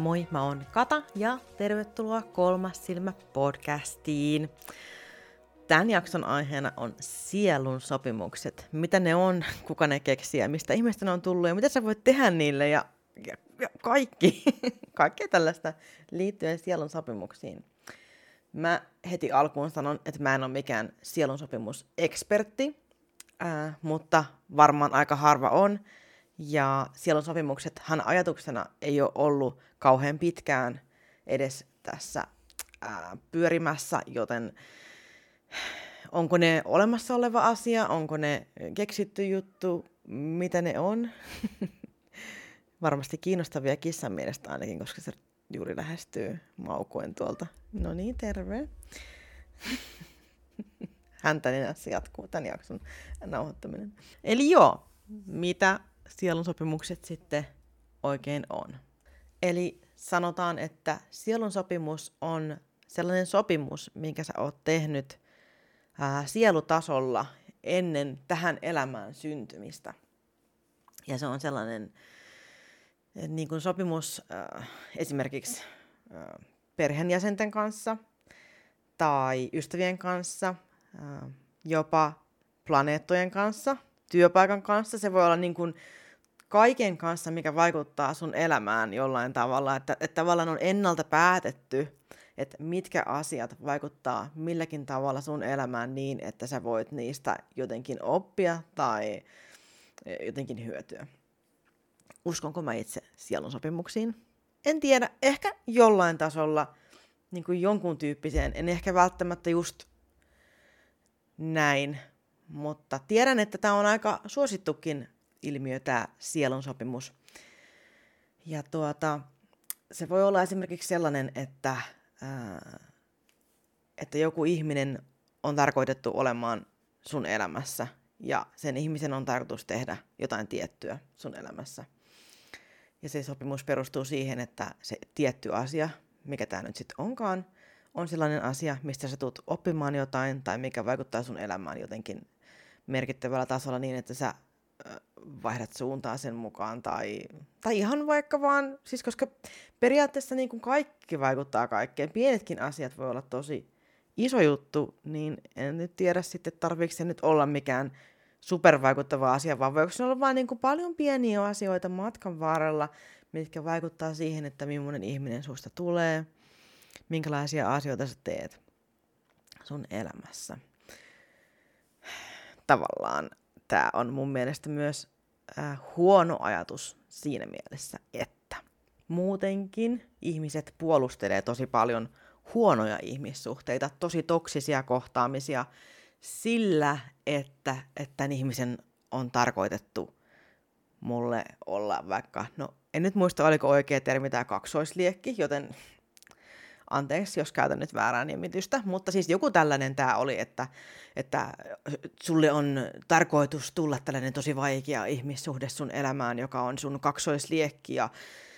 Moi, mä oon Kata ja tervetuloa Kolmas silmä podcastiin. Tämän jakson aiheena on sielun sopimukset. Mitä ne on, kuka ne keksii ja mistä ihmistä ne on tullut ja mitä sä voit tehdä niille ja, ja, ja kaikki. Kaikkea tällaista liittyen sielun sopimuksiin. Mä heti alkuun sanon, että mä en ole mikään sielun sopimusekspertti, äh, mutta varmaan aika harva on. Ja sielun sopimuksethan ajatuksena ei ole ollut kauhean pitkään edes tässä ää, pyörimässä, joten onko ne olemassa oleva asia, onko ne keksitty juttu, mitä ne on? Varmasti kiinnostavia kissan mielestä ainakin, koska se juuri lähestyy maukuen tuolta. No niin, terve. Häntä nenässä jatkuu tämän jakson nauhoittaminen. Eli joo, mitä sielun sopimukset sitten oikein on? Eli sanotaan, että sielun sopimus on sellainen sopimus, minkä sä oot tehnyt ää, sielutasolla ennen tähän elämään syntymistä. Ja se on sellainen niin kuin sopimus äh, esimerkiksi äh, perheenjäsenten kanssa tai ystävien kanssa, äh, jopa planeettojen kanssa, työpaikan kanssa. Se voi olla niin kuin kaiken kanssa, mikä vaikuttaa sun elämään jollain tavalla, että, että tavallaan on ennalta päätetty, että mitkä asiat vaikuttaa milläkin tavalla sun elämään niin, että sä voit niistä jotenkin oppia tai jotenkin hyötyä. Uskonko mä itse sielun sopimuksiin? En tiedä, ehkä jollain tasolla niin kuin jonkun tyyppiseen, en ehkä välttämättä just näin, mutta tiedän, että tämä on aika suosittukin ilmiö, tämä sielun sopimus. Ja tuota, se voi olla esimerkiksi sellainen, että, ää, että joku ihminen on tarkoitettu olemaan sun elämässä ja sen ihmisen on tarkoitus tehdä jotain tiettyä sun elämässä. Ja se sopimus perustuu siihen, että se tietty asia, mikä tämä nyt sitten onkaan, on sellainen asia, mistä sä tulet oppimaan jotain tai mikä vaikuttaa sun elämään jotenkin merkittävällä tasolla niin, että sä vaihdat suuntaa sen mukaan tai, tai ihan vaikka vaan, siis koska periaatteessa niin kuin kaikki vaikuttaa kaikkeen, pienetkin asiat voi olla tosi iso juttu, niin en nyt tiedä sitten tarviiko se nyt olla mikään supervaikuttava asia, vaan voiko se olla vain niin kuin paljon pieniä asioita matkan varrella, mitkä vaikuttaa siihen, että millainen ihminen susta tulee, minkälaisia asioita sä teet sun elämässä. Tavallaan tämä on mun mielestä myös äh, huono ajatus siinä mielessä, että muutenkin ihmiset puolustelee tosi paljon huonoja ihmissuhteita, tosi toksisia kohtaamisia sillä, että, että tämän ihmisen on tarkoitettu mulle olla vaikka, no en nyt muista oliko oikea termi tämä kaksoisliekki, joten anteeksi, jos käytän nyt väärää nimitystä, mutta siis joku tällainen tämä oli, että, että sulle on tarkoitus tulla tällainen tosi vaikea ihmissuhde sun elämään, joka on sun kaksoisliekki ja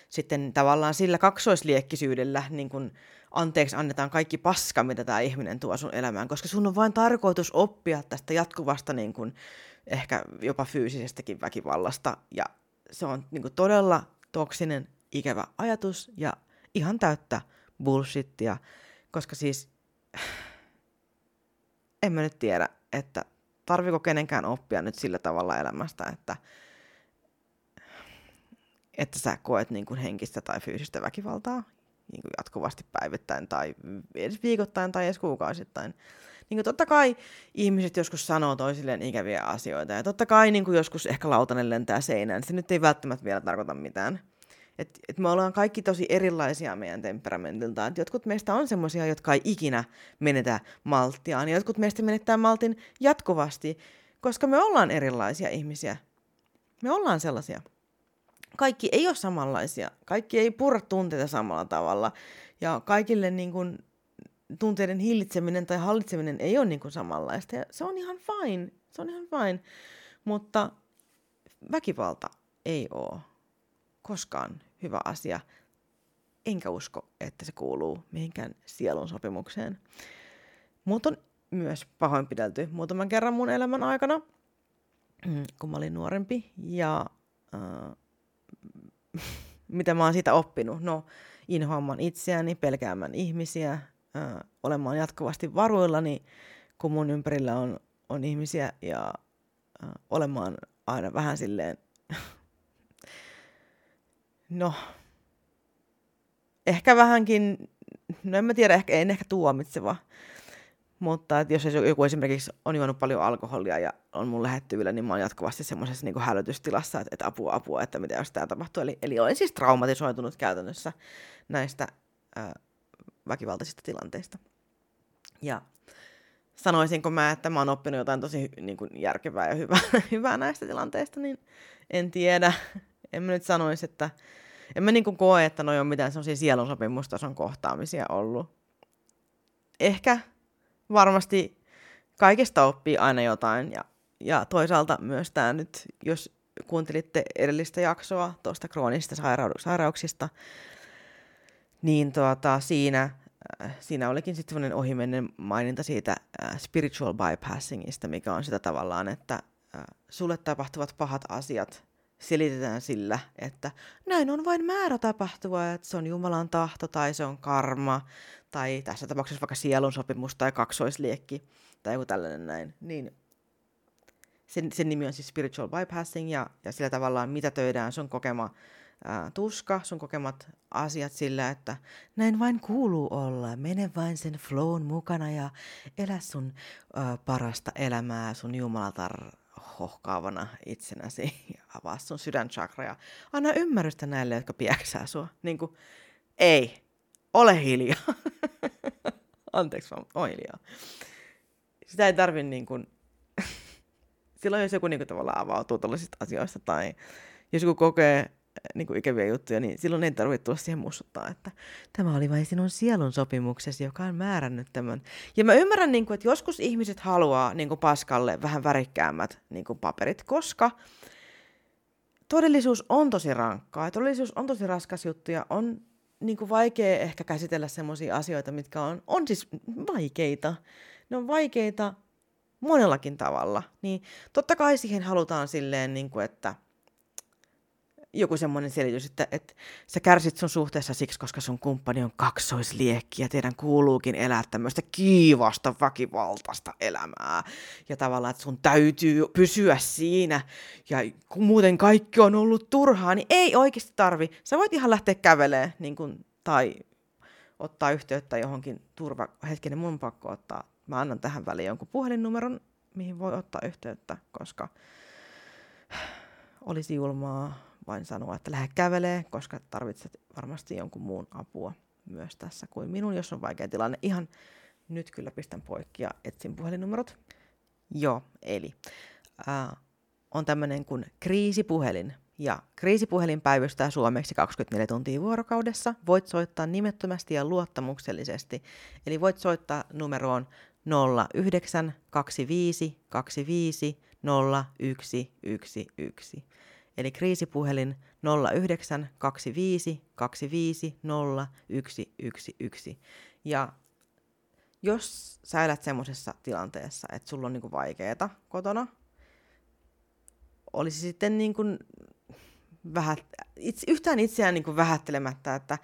sitten tavallaan sillä kaksoisliekkisyydellä niin kun anteeksi annetaan kaikki paska, mitä tämä ihminen tuo sun elämään, koska sun on vain tarkoitus oppia tästä jatkuvasta niin kun, ehkä jopa fyysisestäkin väkivallasta ja se on niin todella toksinen, ikävä ajatus ja ihan täyttä bullshittia, koska siis en mä nyt tiedä, että tarviko kenenkään oppia nyt sillä tavalla elämästä, että, että sä koet niin kuin henkistä tai fyysistä väkivaltaa niin kuin jatkuvasti päivittäin tai edes viikoittain tai edes kuukausittain. Niin kuin totta kai ihmiset joskus sanoo toisilleen ikäviä asioita ja totta kai niin kuin joskus ehkä lautanen lentää seinään. Se nyt ei välttämättä vielä tarkoita mitään. Et, et me ollaan kaikki tosi erilaisia meidän temperamentilta. Et jotkut meistä on semmoisia, jotka ei ikinä menetä malttiaan. Jotkut meistä menettää maltin jatkuvasti, koska me ollaan erilaisia ihmisiä. Me ollaan sellaisia. Kaikki ei ole samanlaisia. Kaikki ei purra tunteita samalla tavalla. Ja kaikille niin kun, tunteiden hillitseminen tai hallitseminen ei ole niin kun, samanlaista. Ja se on ihan fine. Se on ihan fine. Mutta väkivalta ei ole koskaan hyvä asia. Enkä usko, että se kuuluu mihinkään sielun sopimukseen. Mut on myös pahoinpidelty muutaman kerran mun elämän aikana, kun mä olin nuorempi. Ja äh, mitä mä oon siitä oppinut? No, inhoamaan itseäni, pelkäämään ihmisiä, ää, olemaan jatkuvasti varuillani, kun mun ympärillä on, on ihmisiä ja ää, olemaan aina vähän silleen, no, ehkä vähänkin, no en mä tiedä, ehkä, en ehkä tuomitseva, mutta että jos joku esimerkiksi on juonut paljon alkoholia ja on mun lähettyvillä, niin mä oon jatkuvasti semmoisessa niin hälytystilassa, että, että apua, apua, että mitä jos tämä tapahtuu. Eli, eli olen siis traumatisoitunut käytännössä näistä ää, väkivaltaisista tilanteista. Ja sanoisinko mä, että mä oon oppinut jotain tosi niin kuin järkevää ja hyvää, hyvää näistä tilanteista, niin en tiedä. En mä nyt sanoisi, että en mä niin kuin koe, että noi on mitään sellaisia sielunsopimustason kohtaamisia ollut. Ehkä varmasti kaikesta oppii aina jotain ja, ja toisaalta myös tämä nyt, jos kuuntelitte edellistä jaksoa tuosta kroonisista sairau- sairauksista, niin tuota, siinä, äh, siinä olikin sitten semmoinen ohimennen maininta siitä äh, spiritual bypassingista, mikä on sitä tavallaan, että äh, sulle tapahtuvat pahat asiat selitetään sillä, että näin on vain määrä tapahtua, että se on Jumalan tahto tai se on karma tai tässä tapauksessa vaikka sielun sopimus tai kaksoisliekki tai joku tällainen näin, niin sen, sen nimi on siis spiritual bypassing ja, ja sillä tavallaan mitä töidään sun kokema ää, tuska, sun kokemat asiat sillä, että näin vain kuuluu olla, mene vain sen flown mukana ja elä sun ää, parasta elämää sun jumalatar hohkaavana itsenäsi ja avaa sun sydänchakra ja anna ymmärrystä näille, jotka pieksää sua. Niin kuin, ei, ole hiljaa. Anteeksi vaan, ole hiljaa. Sitä ei tarvi niin kuin, silloin jos joku niin kuin, tavallaan avautuu tällaisista asioista tai jos joku kokee niin kuin ikäviä juttuja, niin silloin ei tarvitse tulla siihen muistuttaa, että tämä oli vain sinun sielun sopimuksesi, joka on määrännyt tämän. Ja mä ymmärrän, niin kuin, että joskus ihmiset haluaa niin kuin paskalle vähän värikkäämmät niin kuin paperit, koska todellisuus on tosi rankkaa todellisuus on tosi raskas juttu ja on niin kuin vaikea ehkä käsitellä sellaisia asioita, mitkä on, on siis vaikeita. Ne on vaikeita monellakin tavalla. Niin totta kai siihen halutaan silleen, niin kuin, että – joku semmoinen selitys, että, että sä kärsit sun suhteessa siksi, koska sun kumppani on kaksoisliekki ja teidän kuuluukin elää tämmöistä kiivasta, väkivaltaista elämää. Ja tavallaan, että sun täytyy pysyä siinä ja kun muuten kaikki on ollut turhaa, niin ei oikeasti tarvi. Sä voit ihan lähteä kävelemään niin kun, tai ottaa yhteyttä johonkin turva... Hetkinen, mun on pakko ottaa. Mä annan tähän väliin jonkun puhelinnumeron, mihin voi ottaa yhteyttä, koska olisi julmaa vain sanoa, että lähde kävelee, koska tarvitset varmasti jonkun muun apua myös tässä kuin minun, jos on vaikea tilanne. Ihan nyt kyllä pistän poikki ja etsin puhelinnumerot. Joo, eli äh, on tämmöinen kuin kriisipuhelin. Ja kriisipuhelin päivystää suomeksi 24 tuntia vuorokaudessa. Voit soittaa nimettömästi ja luottamuksellisesti. Eli voit soittaa numeroon 0925 25 0111. Eli kriisipuhelin 09 25 25 0 111. Ja jos sä elät semmoisessa tilanteessa, että sulla on niinku vaikeeta kotona, olisi sitten niinku vähät, itse, yhtään itseään niinku vähättelemättä, että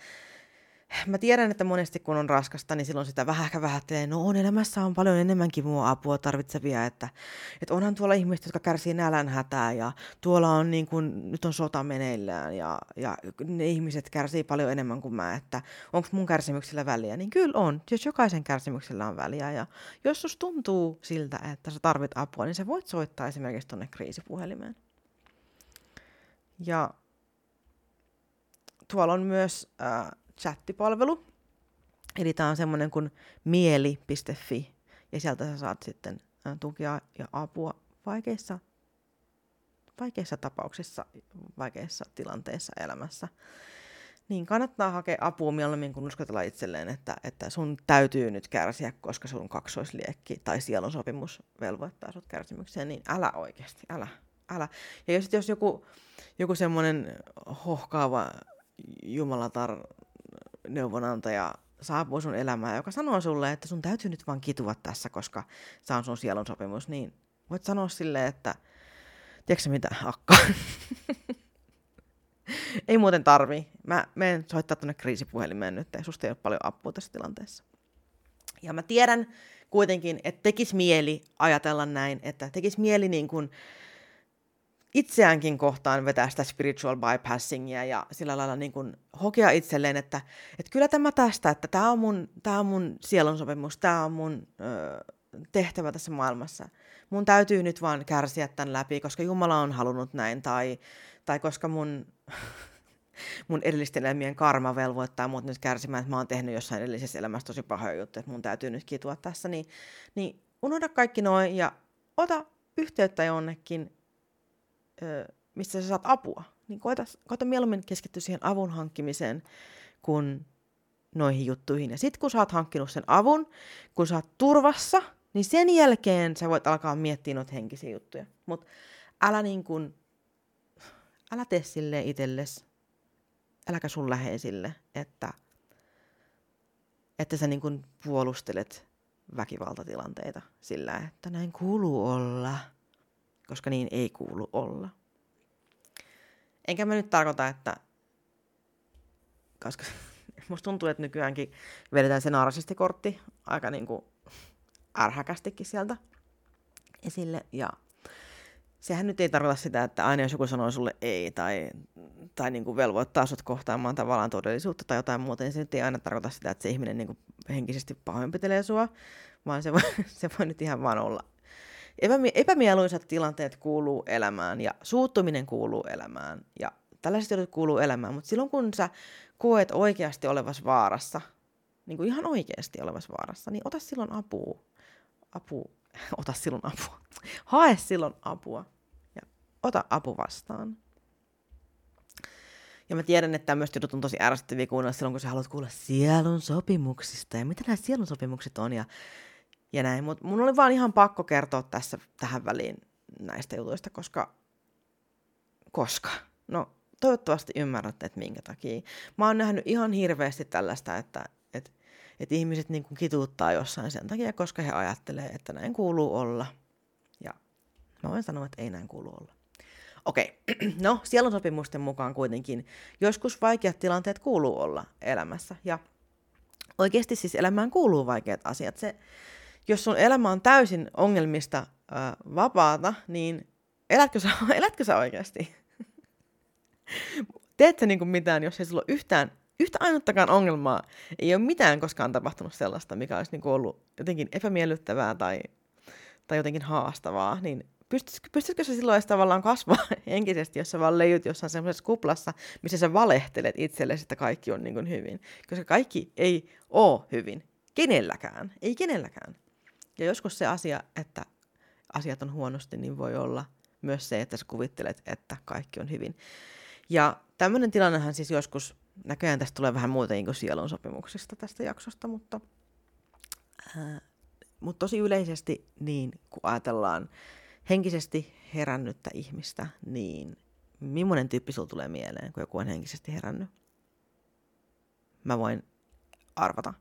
mä tiedän, että monesti kun on raskasta, niin silloin sitä vähän ehkä vähättelee, no on elämässä on paljon enemmänkin mua apua tarvitsevia, että, että onhan tuolla ihmiset, jotka kärsii nälänhätää ja tuolla on niin kuin, nyt on sota meneillään ja, ja ne ihmiset kärsii paljon enemmän kuin mä, että onko mun kärsimyksellä väliä, niin kyllä on, jos jokaisen kärsimyksellä on väliä ja jos sus tuntuu siltä, että sä tarvit apua, niin sä voit soittaa esimerkiksi tuonne kriisipuhelimeen. Ja tuolla on myös äh, chattipalvelu. Eli tämä on semmoinen kuin mieli.fi, ja sieltä sä saat sitten tukea ja apua vaikeissa, vaikeissa tapauksissa, vaikeissa tilanteissa elämässä. Niin kannattaa hakea apua mieluummin kuin uskotella itselleen, että, että sun täytyy nyt kärsiä, koska sun kaksoisliekki tai sielun sopimus velvoittaa sut kärsimykseen, niin älä oikeasti, älä, älä. Ja jos, jos joku, joku semmoinen hohkaava jumalatar neuvonantaja saapuu sun elämään, joka sanoo sulle, että sun täytyy nyt vaan kitua tässä, koska se on sun sielun sopimus, niin voit sanoa silleen, että tiedätkö mitä, akka? Ei muuten tarvi. mä menen soittaa tuonne kriisipuhelimeen nyt, ja susta ei ole paljon apua tässä tilanteessa. Ja mä tiedän kuitenkin, että tekisi mieli ajatella näin, että tekisi mieli niin kuin itseäänkin kohtaan vetää sitä spiritual bypassingia ja sillä lailla niin kuin hokea itselleen, että, että kyllä tämä tästä, että tämä on mun, tämä on mun sielunsopimus, tämä on mun ö, tehtävä tässä maailmassa. Mun täytyy nyt vaan kärsiä tämän läpi, koska Jumala on halunnut näin, tai, tai koska mun, mun edellisten elämien karma velvoittaa mut nyt kärsimään, että mä oon tehnyt jossain edellisessä elämässä tosi pahoja juttuja, että mun täytyy nyt kitua tässä, niin, niin unohda kaikki noin ja ota yhteyttä jonnekin, mistä sä saat apua. Niin koita, koita mieluummin keskittyä siihen avun hankkimiseen, kun noihin juttuihin. Ja sitten kun sä oot hankkinut sen avun, kun sä oot turvassa, niin sen jälkeen sä voit alkaa miettiä noita henkisiä juttuja. Mutta älä niin kun, älä tee silleen itsellesi, äläkä sun läheisille, että, että sä niin kun puolustelet väkivaltatilanteita sillä, että näin kuuluu olla, koska niin ei kuulu olla. Enkä mä nyt tarkoita, että koska musta tuntuu, että nykyäänkin vedetään se narsistikortti aika niin kuin ärhäkästikin sieltä esille. Ja sehän nyt ei tarkoita sitä, että aina jos joku sanoo sulle ei tai, tai niin kuin velvoittaa sut kohtaamaan tavallaan todellisuutta tai jotain muuta, niin se nyt ei aina tarkoita sitä, että se ihminen niin kuin henkisesti pahoinpitelee sua, vaan se voi, se voi nyt ihan vaan olla. Epämie- epämieluisat tilanteet kuuluu elämään ja suuttuminen kuuluu elämään ja tällaiset jutut kuuluu elämään, mutta silloin kun sä koet oikeasti olevas vaarassa, niin kuin ihan oikeasti olevas vaarassa, niin ota silloin apua. Apu, ota silloin apua. Hae silloin apua ja ota apu vastaan. Ja mä tiedän, että tämmöiset jutut on tosi ärsyttäviä kuunnella silloin, kun sä haluat kuulla sielun sopimuksista ja mitä nämä sielun sopimukset on ja, ja näin. Mutta mun oli vaan ihan pakko kertoa tässä tähän väliin näistä jutuista, koska, koska, no toivottavasti ymmärrätte, että minkä takia. Mä oon nähnyt ihan hirveästi tällaista, että, että, että ihmiset niin kituuttaa jossain sen takia, koska he ajattelee, että näin kuuluu olla. Ja mä voin sanoa, että ei näin kuulu olla. Okei, no sielun sopimusten mukaan kuitenkin joskus vaikeat tilanteet kuuluu olla elämässä. Ja oikeasti siis elämään kuuluu vaikeat asiat. Se, jos sun elämä on täysin ongelmista äh, vapaata, niin elätkö sä, elätkö sä oikeasti? Teet sä niinku mitään, jos ei sulla ole yhtään, yhtä ainuttakaan ongelmaa, ei ole mitään koskaan tapahtunut sellaista, mikä olisi niinku ollut jotenkin epämiellyttävää tai, tai jotenkin haastavaa, niin pystytkö, pystytkö sä silloin edes tavallaan kasvaa henkisesti, jos sä vaan leijut jossain semmoisessa kuplassa, missä sä valehtelet itsellesi, että kaikki on niin hyvin. Koska kaikki ei ole hyvin. Kenelläkään. Ei kenelläkään. Ja joskus se asia, että asiat on huonosti, niin voi olla myös se, että sä kuvittelet, että kaikki on hyvin. Ja tämmöinen tilannehan siis joskus, näköjään tästä tulee vähän muuta kuin sielun sopimuksista tästä jaksosta, mutta, ää, mutta tosi yleisesti niin, kun ajatellaan henkisesti herännyttä ihmistä, niin millainen tyyppi sulla tulee mieleen, kun joku on henkisesti herännyt? Mä voin arvata.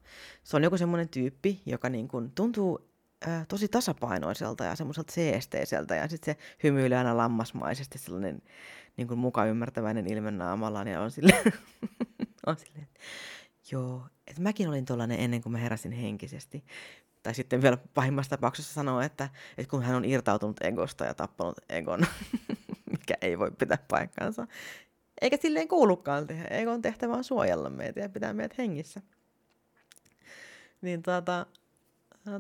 Se on joku semmoinen tyyppi, joka niin kuin tuntuu tosi tasapainoiselta ja semmoiselta seesteiseltä ja sitten se hymyilee aina lammasmaisesti sellainen niin kuin muka ymmärtäväinen ilme naamallaan ja on silleen, on silleen joo, että mäkin olin tuollainen ennen kuin mä heräsin henkisesti. Tai sitten vielä pahimmassa tapauksessa sanoo, että, että kun hän on irtautunut egosta ja tappanut egon, mikä ei voi pitää paikkaansa. Eikä silleen kuulukaan tehdä. Egon tehtävä on suojella meitä ja pitää meidät hengissä. Niin tota,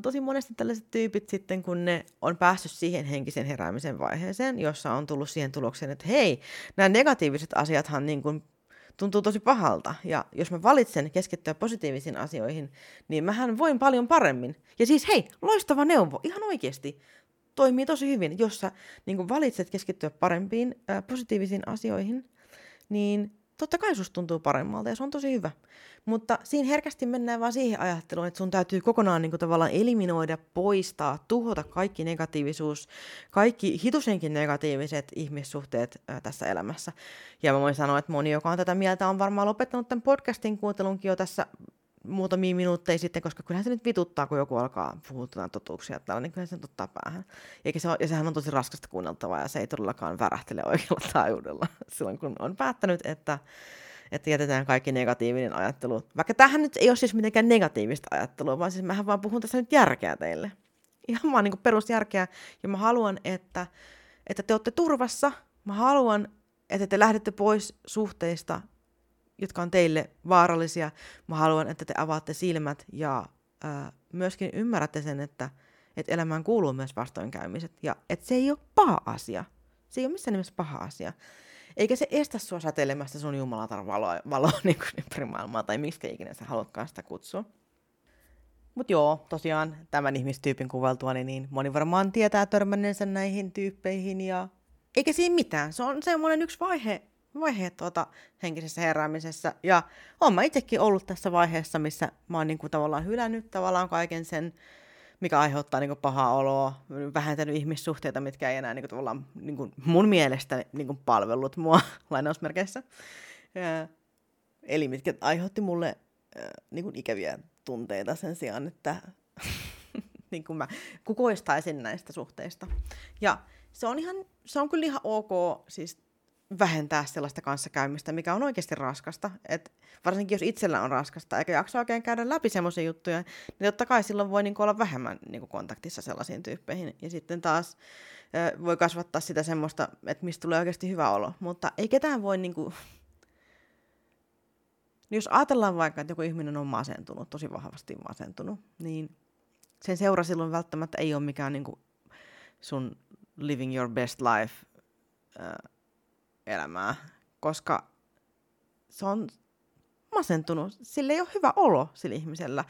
tosi monesti tällaiset tyypit sitten, kun ne on päässyt siihen henkisen heräämisen vaiheeseen, jossa on tullut siihen tulokseen, että hei, nämä negatiiviset asiathan niin kuin tuntuu tosi pahalta. Ja jos mä valitsen keskittyä positiivisiin asioihin, niin mähän voin paljon paremmin. Ja siis hei, loistava neuvo, ihan oikeasti. Toimii tosi hyvin. Jos sä niin valitset keskittyä parempiin, ää, positiivisiin asioihin, niin totta kai susta tuntuu paremmalta ja se on tosi hyvä. Mutta siinä herkästi mennään vaan siihen ajatteluun, että sun täytyy kokonaan niin kuin, tavallaan eliminoida, poistaa, tuhota kaikki negatiivisuus, kaikki hitusenkin negatiiviset ihmissuhteet ää, tässä elämässä. Ja mä voin sanoa, että moni, joka on tätä mieltä, on varmaan lopettanut tämän podcastin kuuntelunkin jo tässä muutamia minuutteja sitten, koska kyllähän se nyt vituttaa, kun joku alkaa puhua totuuksia täällä, niin kyllähän se ottaa päähän. Eikä se ole, ja sehän on tosi raskasta kuunneltavaa, ja se ei todellakaan värähtele oikealla taajuudella silloin, kun on päättänyt, että, että jätetään kaikki negatiivinen ajattelu. Vaikka tähän nyt ei ole siis mitenkään negatiivista ajattelua, vaan siis mähän vaan puhun tässä nyt järkeä teille. Ihan vaan niin perusjärkeä. Ja mä haluan, että, että te olette turvassa. Mä haluan, että te lähdette pois suhteista, jotka on teille vaarallisia. Mä haluan, että te avaatte silmät ja ää, myöskin ymmärrätte sen, että, että elämään kuuluu myös vastoinkäymiset. Ja että se ei ole paha asia. Se ei ole missään nimessä paha asia. Eikä se estä sua säteilemästä sun jumalatar valoa, valoa niin kuin ympäri maailmaa, tai miksi ikinä sä haluatkaan sitä kutsua. Mutta joo, tosiaan tämän ihmistyypin kuvaltua, niin moni varmaan tietää törmänneensä näihin tyyppeihin, ja eikä siinä mitään. Se on semmoinen yksi vaihe, vaihe tuota, henkisessä heräämisessä, ja olen mä itsekin ollut tässä vaiheessa, missä mä oon niinku tavallaan hylännyt tavallaan kaiken sen, mikä aiheuttaa niin kuin, pahaa oloa, vähentänyt ihmissuhteita, mitkä ei enää niin kuin, tavallaan, niin kuin, mun mielestä niin kuin, palvellut mua lainausmerkeissä. Ja, eli mitkä aiheutti mulle niin kuin, ikäviä tunteita sen sijaan, että niin kuin mä kukoistaisin näistä suhteista. Ja se on, ihan, se on kyllä ihan ok siis vähentää sellaista kanssakäymistä, mikä on oikeasti raskasta. Et varsinkin jos itsellä on raskasta, eikä jaksa oikein käydä läpi semmoisia juttuja, niin totta kai silloin voi niinku olla vähemmän niinku kontaktissa sellaisiin tyyppeihin. Ja sitten taas ö, voi kasvattaa sitä semmoista, että mistä tulee oikeasti hyvä olo. Mutta ei ketään voi niinku... Jos ajatellaan vaikka, että joku ihminen on masentunut, tosi vahvasti masentunut, niin sen seura silloin välttämättä ei ole mikään niinku sun living your best life elämää, koska se on masentunut, sillä ei ole hyvä olo sillä ihmisellä.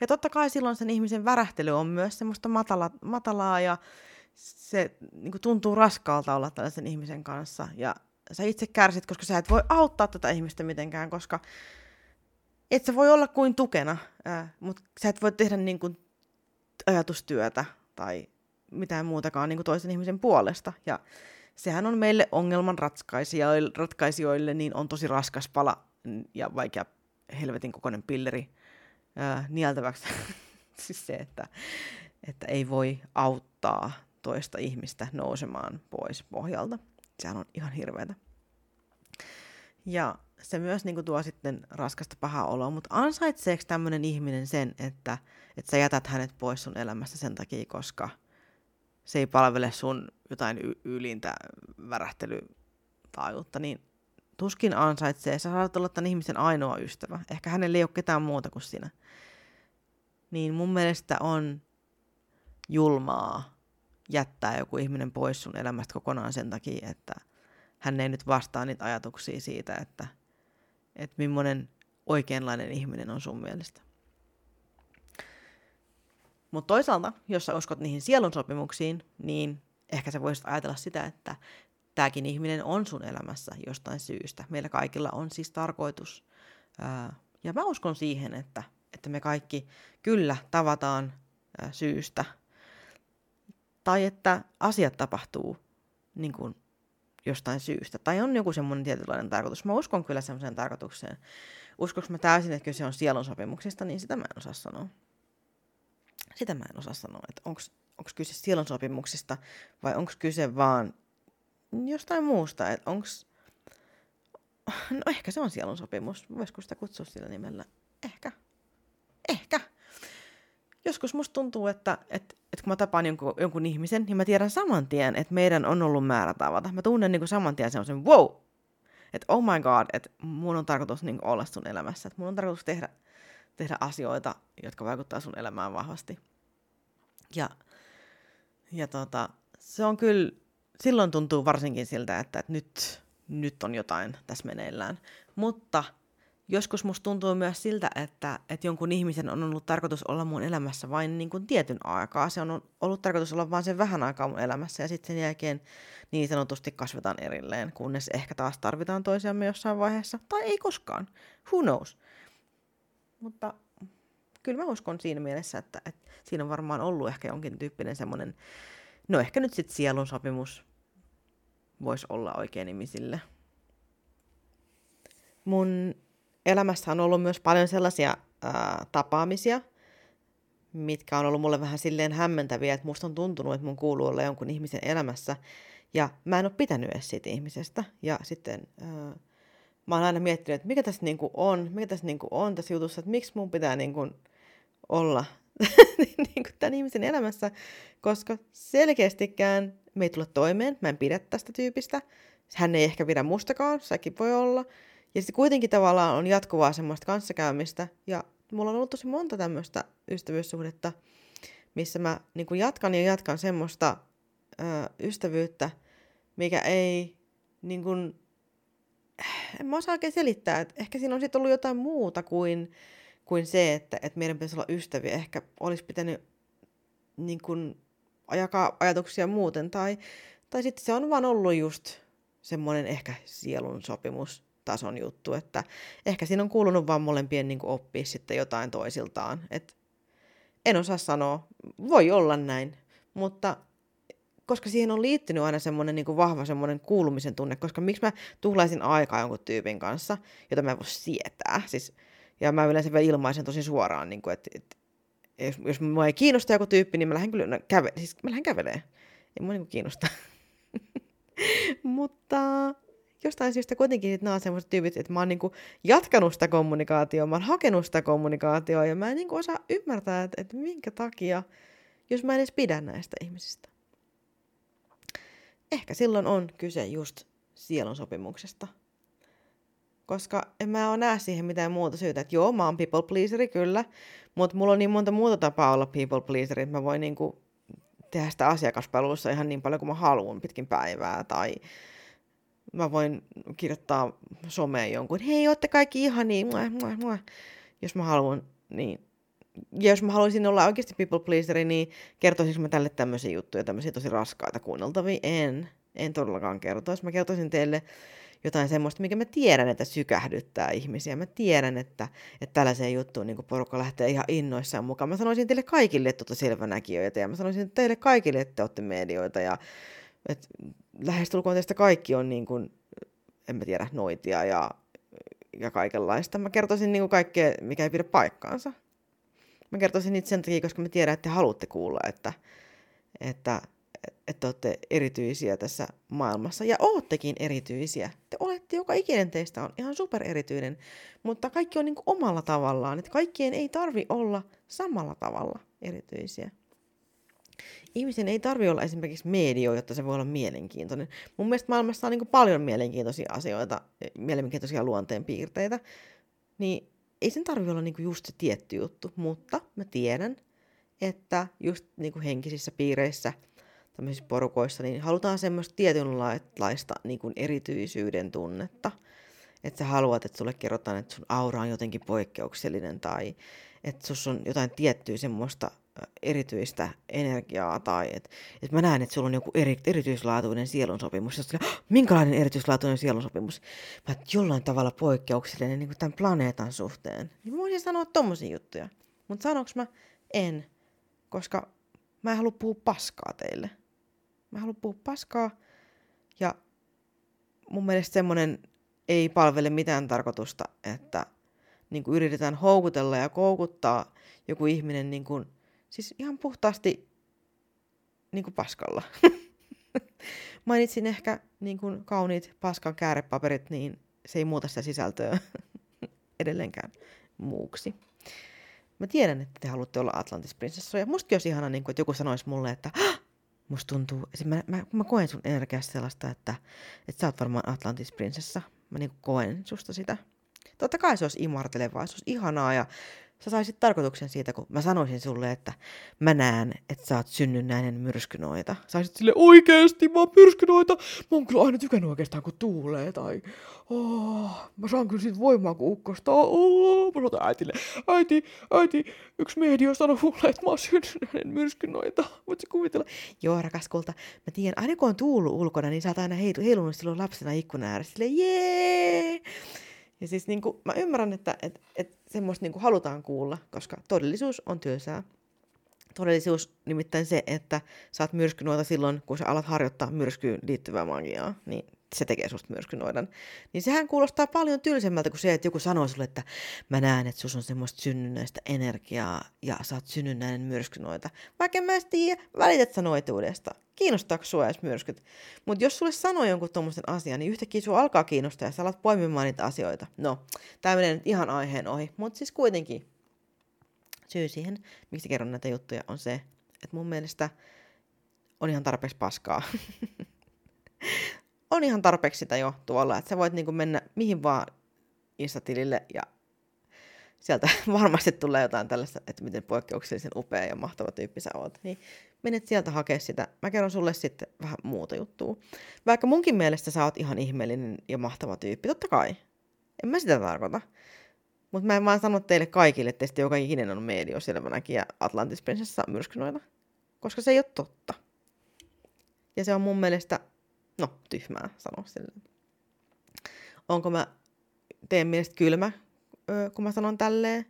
Ja totta kai silloin sen ihmisen värähtely on myös semmoista matala, matalaa ja se niin tuntuu raskaalta olla tällaisen ihmisen kanssa. Ja sä itse kärsit, koska sä et voi auttaa tätä ihmistä mitenkään, koska et sä voi olla kuin tukena, mutta sä et voi tehdä niin kuin ajatustyötä tai mitään muutakaan niin kuin toisen ihmisen puolesta. Ja sehän on meille ongelman ratkaisijoille, ratkaisijoille niin on tosi raskas pala ja vaikea helvetin kokoinen pilleri ää, nieltäväksi. siis se, että, että ei voi auttaa toista ihmistä nousemaan pois pohjalta. Sehän on ihan hirveätä. Ja se myös niin kuin, tuo sitten raskasta pahaa oloa, mutta ansaitseeko tämmöinen ihminen sen, että, että sä jätät hänet pois sun elämästä sen takia, koska – se ei palvele sun jotain y- ylintä värähtelytaajuutta, niin tuskin ansaitsee. Sä saat olla tämän ihmisen ainoa ystävä. Ehkä hänellä ei ole ketään muuta kuin sinä. Niin mun mielestä on julmaa jättää joku ihminen pois sun elämästä kokonaan sen takia, että hän ei nyt vastaa niitä ajatuksia siitä, että, että millainen oikeanlainen ihminen on sun mielestä. Mutta toisaalta, jos sä uskot niihin sielun sopimuksiin, niin ehkä sä voisit ajatella sitä, että tämäkin ihminen on sun elämässä jostain syystä. Meillä kaikilla on siis tarkoitus. ja mä uskon siihen, että, että me kaikki kyllä tavataan syystä. Tai että asiat tapahtuu niin kuin jostain syystä. Tai on joku semmoinen tietynlainen tarkoitus. Mä uskon kyllä semmoiseen tarkoitukseen. Uskonko mä täysin, että kyse on sielun sopimuksista, niin sitä mä en osaa sanoa. Sitä mä en osaa sanoa, että onko kyse sielun sopimuksista vai onko kyse vaan jostain muusta, että onko... No ehkä se on sielun sopimus. Voisiko sitä kutsua sillä nimellä? Ehkä. Ehkä. Joskus musta tuntuu, että, että, että kun mä tapaan jonkun, jonkun ihmisen, niin mä tiedän saman tien, että meidän on ollut määrä tavata. Mä tunnen niin saman tien semmoisen, wow, että oh my god, että mun on tarkoitus niin olla sun elämässä. Että mun on tarkoitus tehdä tehdä asioita, jotka vaikuttaa sun elämään vahvasti. Ja, ja tota, se on kyllä, silloin tuntuu varsinkin siltä, että, että nyt, nyt on jotain tässä meneillään. Mutta joskus musta tuntuu myös siltä, että, että jonkun ihmisen on ollut tarkoitus olla mun elämässä vain niin kuin tietyn aikaa. Se on ollut tarkoitus olla vain sen vähän aikaa mun elämässä ja sitten sen jälkeen niin sanotusti kasvetaan erilleen, kunnes ehkä taas tarvitaan toisiamme jossain vaiheessa. Tai ei koskaan. Who knows? Mutta kyllä mä uskon siinä mielessä, että, että siinä on varmaan ollut ehkä jonkin tyyppinen semmoinen, no ehkä nyt sitten sielun sopimus voisi olla oikein nimisille. Mun elämässä on ollut myös paljon sellaisia ää, tapaamisia, mitkä on ollut mulle vähän silleen hämmentäviä, että musta on tuntunut, että mun kuuluu olla jonkun ihmisen elämässä, ja mä en ole pitänyt edes siitä ihmisestä. Ja sitten ää, mä oon aina miettinyt, että mikä tässä niinku on, mikä tässä niinku on tässä jutussa, että miksi mun pitää niinku olla niinku tämän ihmisen elämässä, koska selkeästikään me ei tule toimeen, mä en pidä tästä tyypistä, hän ei ehkä pidä mustakaan, sekin voi olla, ja sitten kuitenkin tavallaan on jatkuvaa semmoista kanssakäymistä, ja mulla on ollut tosi monta tämmöistä ystävyyssuhdetta, missä mä niin jatkan ja jatkan semmoista ö, ystävyyttä, mikä ei niin kuin, en mä osaa oikein selittää, että ehkä siinä on sitten ollut jotain muuta kuin, kuin se, että, että meidän pitäisi olla ystäviä. Ehkä olisi pitänyt niin kuin, jakaa ajatuksia muuten, tai, tai sitten se on vaan ollut just semmoinen ehkä sielun sopimus tason juttu, että ehkä siinä on kuulunut vaan molempien niin oppia sitten jotain toisiltaan. Et en osaa sanoa, voi olla näin, mutta koska siihen on liittynyt aina semmoinen niin vahva semmoinen kuulumisen tunne, koska miksi mä tuhlaisin aikaa jonkun tyypin kanssa, jota mä en voi sietää. Siis, ja mä yleensä vielä ilmaisen tosi suoraan, niin kuin, että, että jos, jos mua ei kiinnosta joku tyyppi, niin mä lähden kyllä no, käve, siis mä lähden kävelee. Ei mua niin kiinnosta. Mutta jostain syystä kuitenkin nämä on sellaiset tyypit, että mä oon niinku jatkanut sitä kommunikaatioa, mä oon hakenut sitä kommunikaatioa ja mä en niinku osaa ymmärtää, että, että minkä takia, jos mä en edes pidä näistä ihmisistä. Ehkä silloin on kyse just sielun sopimuksesta. Koska en mä näe siihen mitään muuta syytä, että joo, mä oon people pleaseri kyllä, mutta mulla on niin monta muuta tapaa olla people pleaseri, että mä voin niinku tehdä sitä asiakaspalvelussa ihan niin paljon kuin mä haluan pitkin päivää. Tai mä voin kirjoittaa someen jonkun, hei, ootte kaikki ihan niin, jos mä haluan, niin jos mä haluaisin olla oikeasti people pleaseri, niin kertoisinko mä tälle tämmöisiä juttuja, tämmöisiä tosi raskaita kuunneltavia? En. En todellakaan kertoisi. Mä kertoisin teille jotain semmoista, mikä mä tiedän, että sykähdyttää ihmisiä. Mä tiedän, että, että tällaiseen juttuun niin porukka lähtee ihan innoissaan mukaan. Mä sanoisin teille kaikille, että olette selvänäkijöitä ja mä sanoisin teille kaikille, että olette medioita ja että lähestulkoon teistä kaikki on niin kuin, en mä tiedä, noitia ja, ja kaikenlaista. Mä kertoisin niin kuin kaikkea, mikä ei pidä paikkaansa. Mä kertoisin niitä sen takia, koska mä tiedän, että te haluatte kuulla, että, että, että olette erityisiä tässä maailmassa. Ja oottekin erityisiä. Te olette, joka ikinen teistä on ihan super erityinen. Mutta kaikki on niin kuin omalla tavallaan. Että kaikkien ei tarvi olla samalla tavalla erityisiä ihmisen ei tarvi olla esimerkiksi medio, jotta se voi olla mielenkiintoinen. Mun mielestä maailmassa on niin paljon mielenkiintoisia asioita, mielenkiintoisia luonteenpiirteitä, niin ei sen tarvi olla niin just se tietty juttu, mutta mä tiedän, että just niin henkisissä piireissä, tämmöisissä porukoissa, niin halutaan semmoista tietynlaista niin kuin erityisyyden tunnetta. Että sä haluat, että sulle kerrotaan, että sun aura on jotenkin poikkeuksellinen tai että sus on jotain tiettyä semmoista erityistä energiaa tai että et mä näen, että sulla on joku eri, erityislaatuinen sielunsopimus. Ja minkälainen erityislaatuinen sielunsopimus? Mä että jollain tavalla poikkeuksellinen niin kuin tämän planeetan suhteen. Niin mä voisin sanoa tommosia juttuja. Mutta sanoks mä en, koska mä en halua puhua paskaa teille. Mä haluan puhua paskaa ja mun mielestä semmonen ei palvele mitään tarkoitusta, että niin kuin yritetään houkutella ja koukuttaa joku ihminen niin kuin Siis ihan puhtaasti niin kuin paskalla. Mainitsin ehkä niin kuin kauniit paskan käärepaperit, niin se ei muuta sitä sisältöä edelleenkään muuksi. Mä tiedän, että te haluatte olla Atlantis prinsessoja. Mustakin olisi ihana, niin kuin, että joku sanoisi mulle, että musta tuntuu, mä, mä, mä koen sun energiasta sellaista, että, että sä oot varmaan Atlantis prinsessa. Mä niin koen susta sitä. Totta kai se olisi imartelevaa, se olisi ihanaa ja sä saisit tarkoituksen siitä, kun mä sanoisin sulle, että mä näen, että sä oot synnynnäinen myrskynoita. Saisit sille oikeesti, mä oon myrskynoita. Mä oon kyllä aina tykännyt oikeastaan, kun tuulee. Tai oh, mä saan kyllä siitä voimaa, kun ukkosta. Oh, mä sanon äitille, äiti, äiti, yksi media sanoi mulle, että mä oon synnynnäinen myrskynoita. Voit sä kuvitella? Joo, rakas kulta. Mä tiedän, aina kun on tuullut ulkona, niin sä oot aina heilunut silloin lapsena ikkunan ääressä. Silleen, jee! Ja siis niin kuin, mä ymmärrän, että et, et semmoista niin kuin halutaan kuulla, koska todellisuus on tylsää. Todellisuus nimittäin se, että saat myrskynuota silloin, kun sä alat harjoittaa myrskyyn liittyvää magiaa, niin se tekee susta myrskynoidan. Niin sehän kuulostaa paljon tylsemmältä kuin se, että joku sanoo sulle, että mä näen, että sus on semmoista synnynnäistä energiaa ja sä oot synnynnäinen myrskynoita. Vaikka en mä edes tiedä, välität sä noituudesta. Kiinnostaako sua edes myrskyt? Mutta jos sulle sanoo jonkun tuommoisen asian, niin yhtäkkiä sua alkaa kiinnostaa ja sä alat poimimaan niitä asioita. No, tämä menee nyt ihan aiheen ohi, mutta siis kuitenkin syy siihen, miksi kerron näitä juttuja, on se, että mun mielestä on ihan tarpeeksi paskaa. on ihan tarpeeksi sitä jo tuolla, että sä voit niinku mennä mihin vaan Instatilille ja sieltä varmasti tulee jotain tällaista, että miten poikkeuksellisen upea ja mahtava tyyppi sä oot. Niin menet sieltä hakea sitä. Mä kerron sulle sitten vähän muuta juttua. Vaikka munkin mielestä sä oot ihan ihmeellinen ja mahtava tyyppi, totta kai. En mä sitä tarkoita. Mutta mä en vaan sano teille kaikille, että joka ikinen on medio selvänäkin ja Atlantis Prinsessa myrskynoita. Koska se ei ole totta. Ja se on mun mielestä, no, tyhmää sanoa sille. Onko mä teen mielestä kylmä, kun mä sanon tälleen?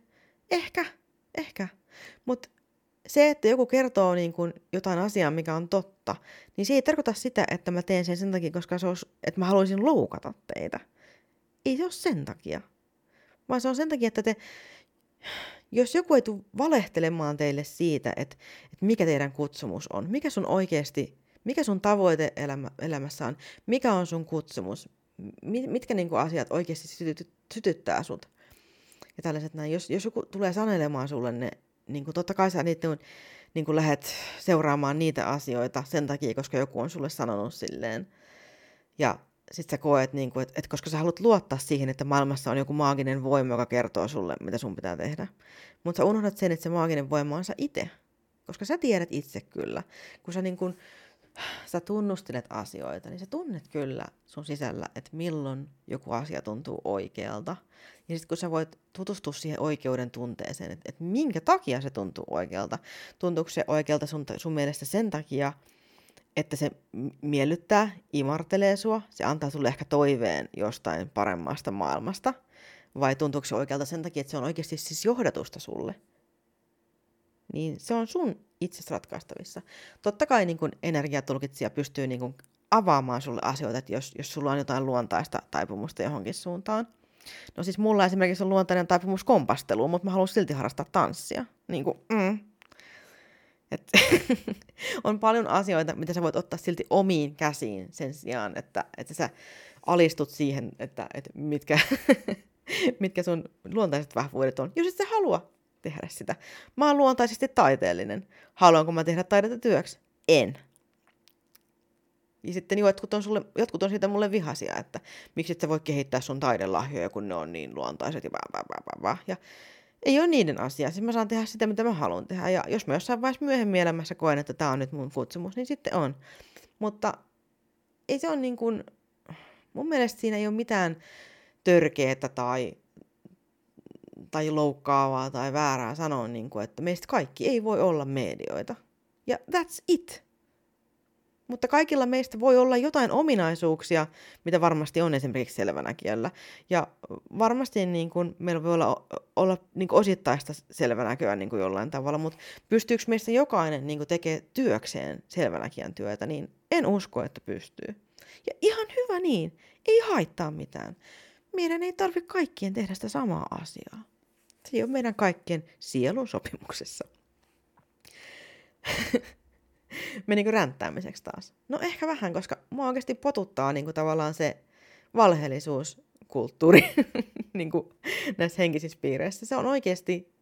Ehkä, ehkä. Mutta se, että joku kertoo niin kun jotain asiaa, mikä on totta, niin se ei tarkoita sitä, että mä teen sen sen takia, koska se olisi, että mä haluaisin loukata teitä. Ei se ole sen takia. Vaan se on sen takia, että te, jos joku ei tule valehtelemaan teille siitä, että, että mikä teidän kutsumus on, mikä sun oikeasti, mikä sun tavoite elämä, elämässä on, mikä on sun kutsumus, mitkä niin kuin, asiat oikeasti syty, sytyttää sut. Ja tällaiset näin. Jos, jos joku tulee sanelemaan sulle ne, niin kuin, totta kai sä niitä niin kuin lähdet seuraamaan niitä asioita sen takia, koska joku on sulle sanonut silleen. Ja sit sä koet, niin kuin, että, että koska sä haluat luottaa siihen, että maailmassa on joku maaginen voima, joka kertoo sulle, mitä sun pitää tehdä. Mutta sä unohdat sen, että se maaginen voima on sä itse. Koska sä tiedät itse kyllä. Kun sä, niin kun, sä tunnustelet asioita, niin sä tunnet kyllä sun sisällä, että milloin joku asia tuntuu oikealta. Ja sitten kun sä voit tutustua siihen oikeuden tunteeseen, että, että minkä takia se tuntuu oikealta. Tuntuuko se oikealta sun, sun mielestä sen takia, että se miellyttää, imartelee sua, se antaa sulle ehkä toiveen jostain paremmasta maailmasta, vai tuntuuko se oikealta sen takia, että se on oikeasti siis johdatusta sulle? Niin se on sun itse ratkaistavissa. Totta kai niin kun energiatulkitsija pystyy niin kun avaamaan sulle asioita, että jos, jos sulla on jotain luontaista taipumusta johonkin suuntaan. No siis mulla esimerkiksi on luontainen taipumus kompasteluun, mutta mä haluan silti harrastaa tanssia. Niin kuin, mm, et on paljon asioita, mitä sä voit ottaa silti omiin käsiin sen sijaan, että, että sä alistut siihen, että, että mitkä, mitkä sun luontaiset vahvuudet on, jos et sä halua tehdä sitä. Mä oon luontaisesti taiteellinen. Haluanko mä tehdä taidetta työksi? En. Ja sitten jotkut on, sulle, jotkut on siitä mulle vihaisia, että miksi et sä voi kehittää sun taidelahjoja, kun ne on niin luontaiset ja vää, vää, vää, vää. Ja ei ole niiden asia. Siis mä saan tehdä sitä, mitä mä haluan tehdä. Ja jos mä jossain vaiheessa myöhemmin elämässä koen, että tämä on nyt mun kutsumus, niin sitten on. Mutta ei se ole niin kuin, mun mielestä siinä ei ole mitään törkeää tai, tai loukkaavaa tai väärää sanoa, niin kuin, että meistä kaikki ei voi olla medioita. Ja that's it. Mutta kaikilla meistä voi olla jotain ominaisuuksia, mitä varmasti on esimerkiksi selvänäkijöllä. Ja varmasti niin kuin, meillä voi olla, olla niin kuin osittaista selvänäköä niin kuin jollain tavalla, mutta pystyykö meistä jokainen niin kuin tekemään työkseen selvänäkijän työtä, niin en usko, että pystyy. Ja ihan hyvä niin, ei haittaa mitään. Meidän ei tarvitse kaikkien tehdä sitä samaa asiaa. Se ole meidän kaikkien sielun sopimuksessa. menikö ränttäämiseksi taas? No ehkä vähän, koska mua oikeasti potuttaa niin kuin tavallaan se valheellisuuskulttuuri niin kuin näissä henkisissä piireissä. Se on oikeasti,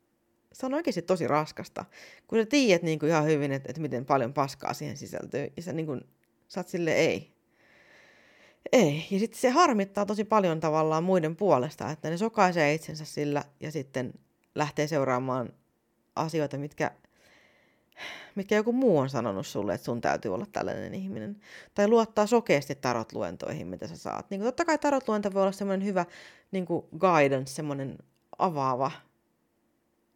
se on oikeasti tosi raskasta, kun sä tiedät niin kuin ihan hyvin, että, että miten paljon paskaa siihen sisältyy, ja sä, niin kuin, sä oot sille ei. Ei. Ja sitten se harmittaa tosi paljon tavallaan muiden puolesta, että ne sokaisee itsensä sillä ja sitten lähtee seuraamaan asioita, mitkä mitkä joku muu on sanonut sulle, että sun täytyy olla tällainen ihminen. Tai luottaa sokeasti tarotluentoihin, mitä sä saat. Niin totta kai tarotluento voi olla semmoinen hyvä niin kuin guidance, semmoinen avaava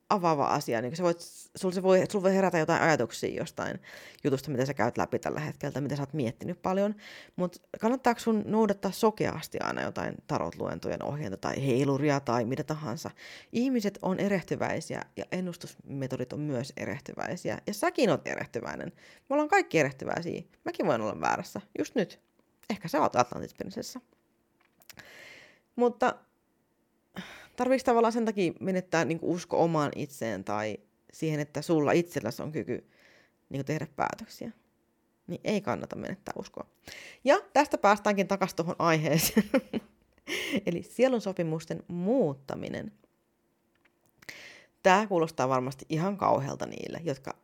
avaava asia. Niin se voit, sul, se voi, sul voi herätä jotain ajatuksia jostain jutusta, mitä sä käyt läpi tällä hetkellä, mitä sä oot miettinyt paljon. Mutta kannattaako sun noudattaa sokeasti aina jotain tarotluentojen ohjeita tai heiluria tai mitä tahansa? Ihmiset on erehtyväisiä ja ennustusmetodit on myös erehtyväisiä. Ja säkin oot erehtyväinen. Me ollaan kaikki erehtyväisiä. Mäkin voin olla väärässä. Just nyt. Ehkä sä oot Atlantis-prinsessa. Mutta tarviiko tavallaan sen takia menettää niin usko omaan itseen tai siihen, että sulla itselläsi on kyky niin tehdä päätöksiä? Niin ei kannata menettää uskoa. Ja tästä päästäänkin takaisin tuohon aiheeseen. Eli sielun sopimusten muuttaminen. Tämä kuulostaa varmasti ihan kauhealta niille, jotka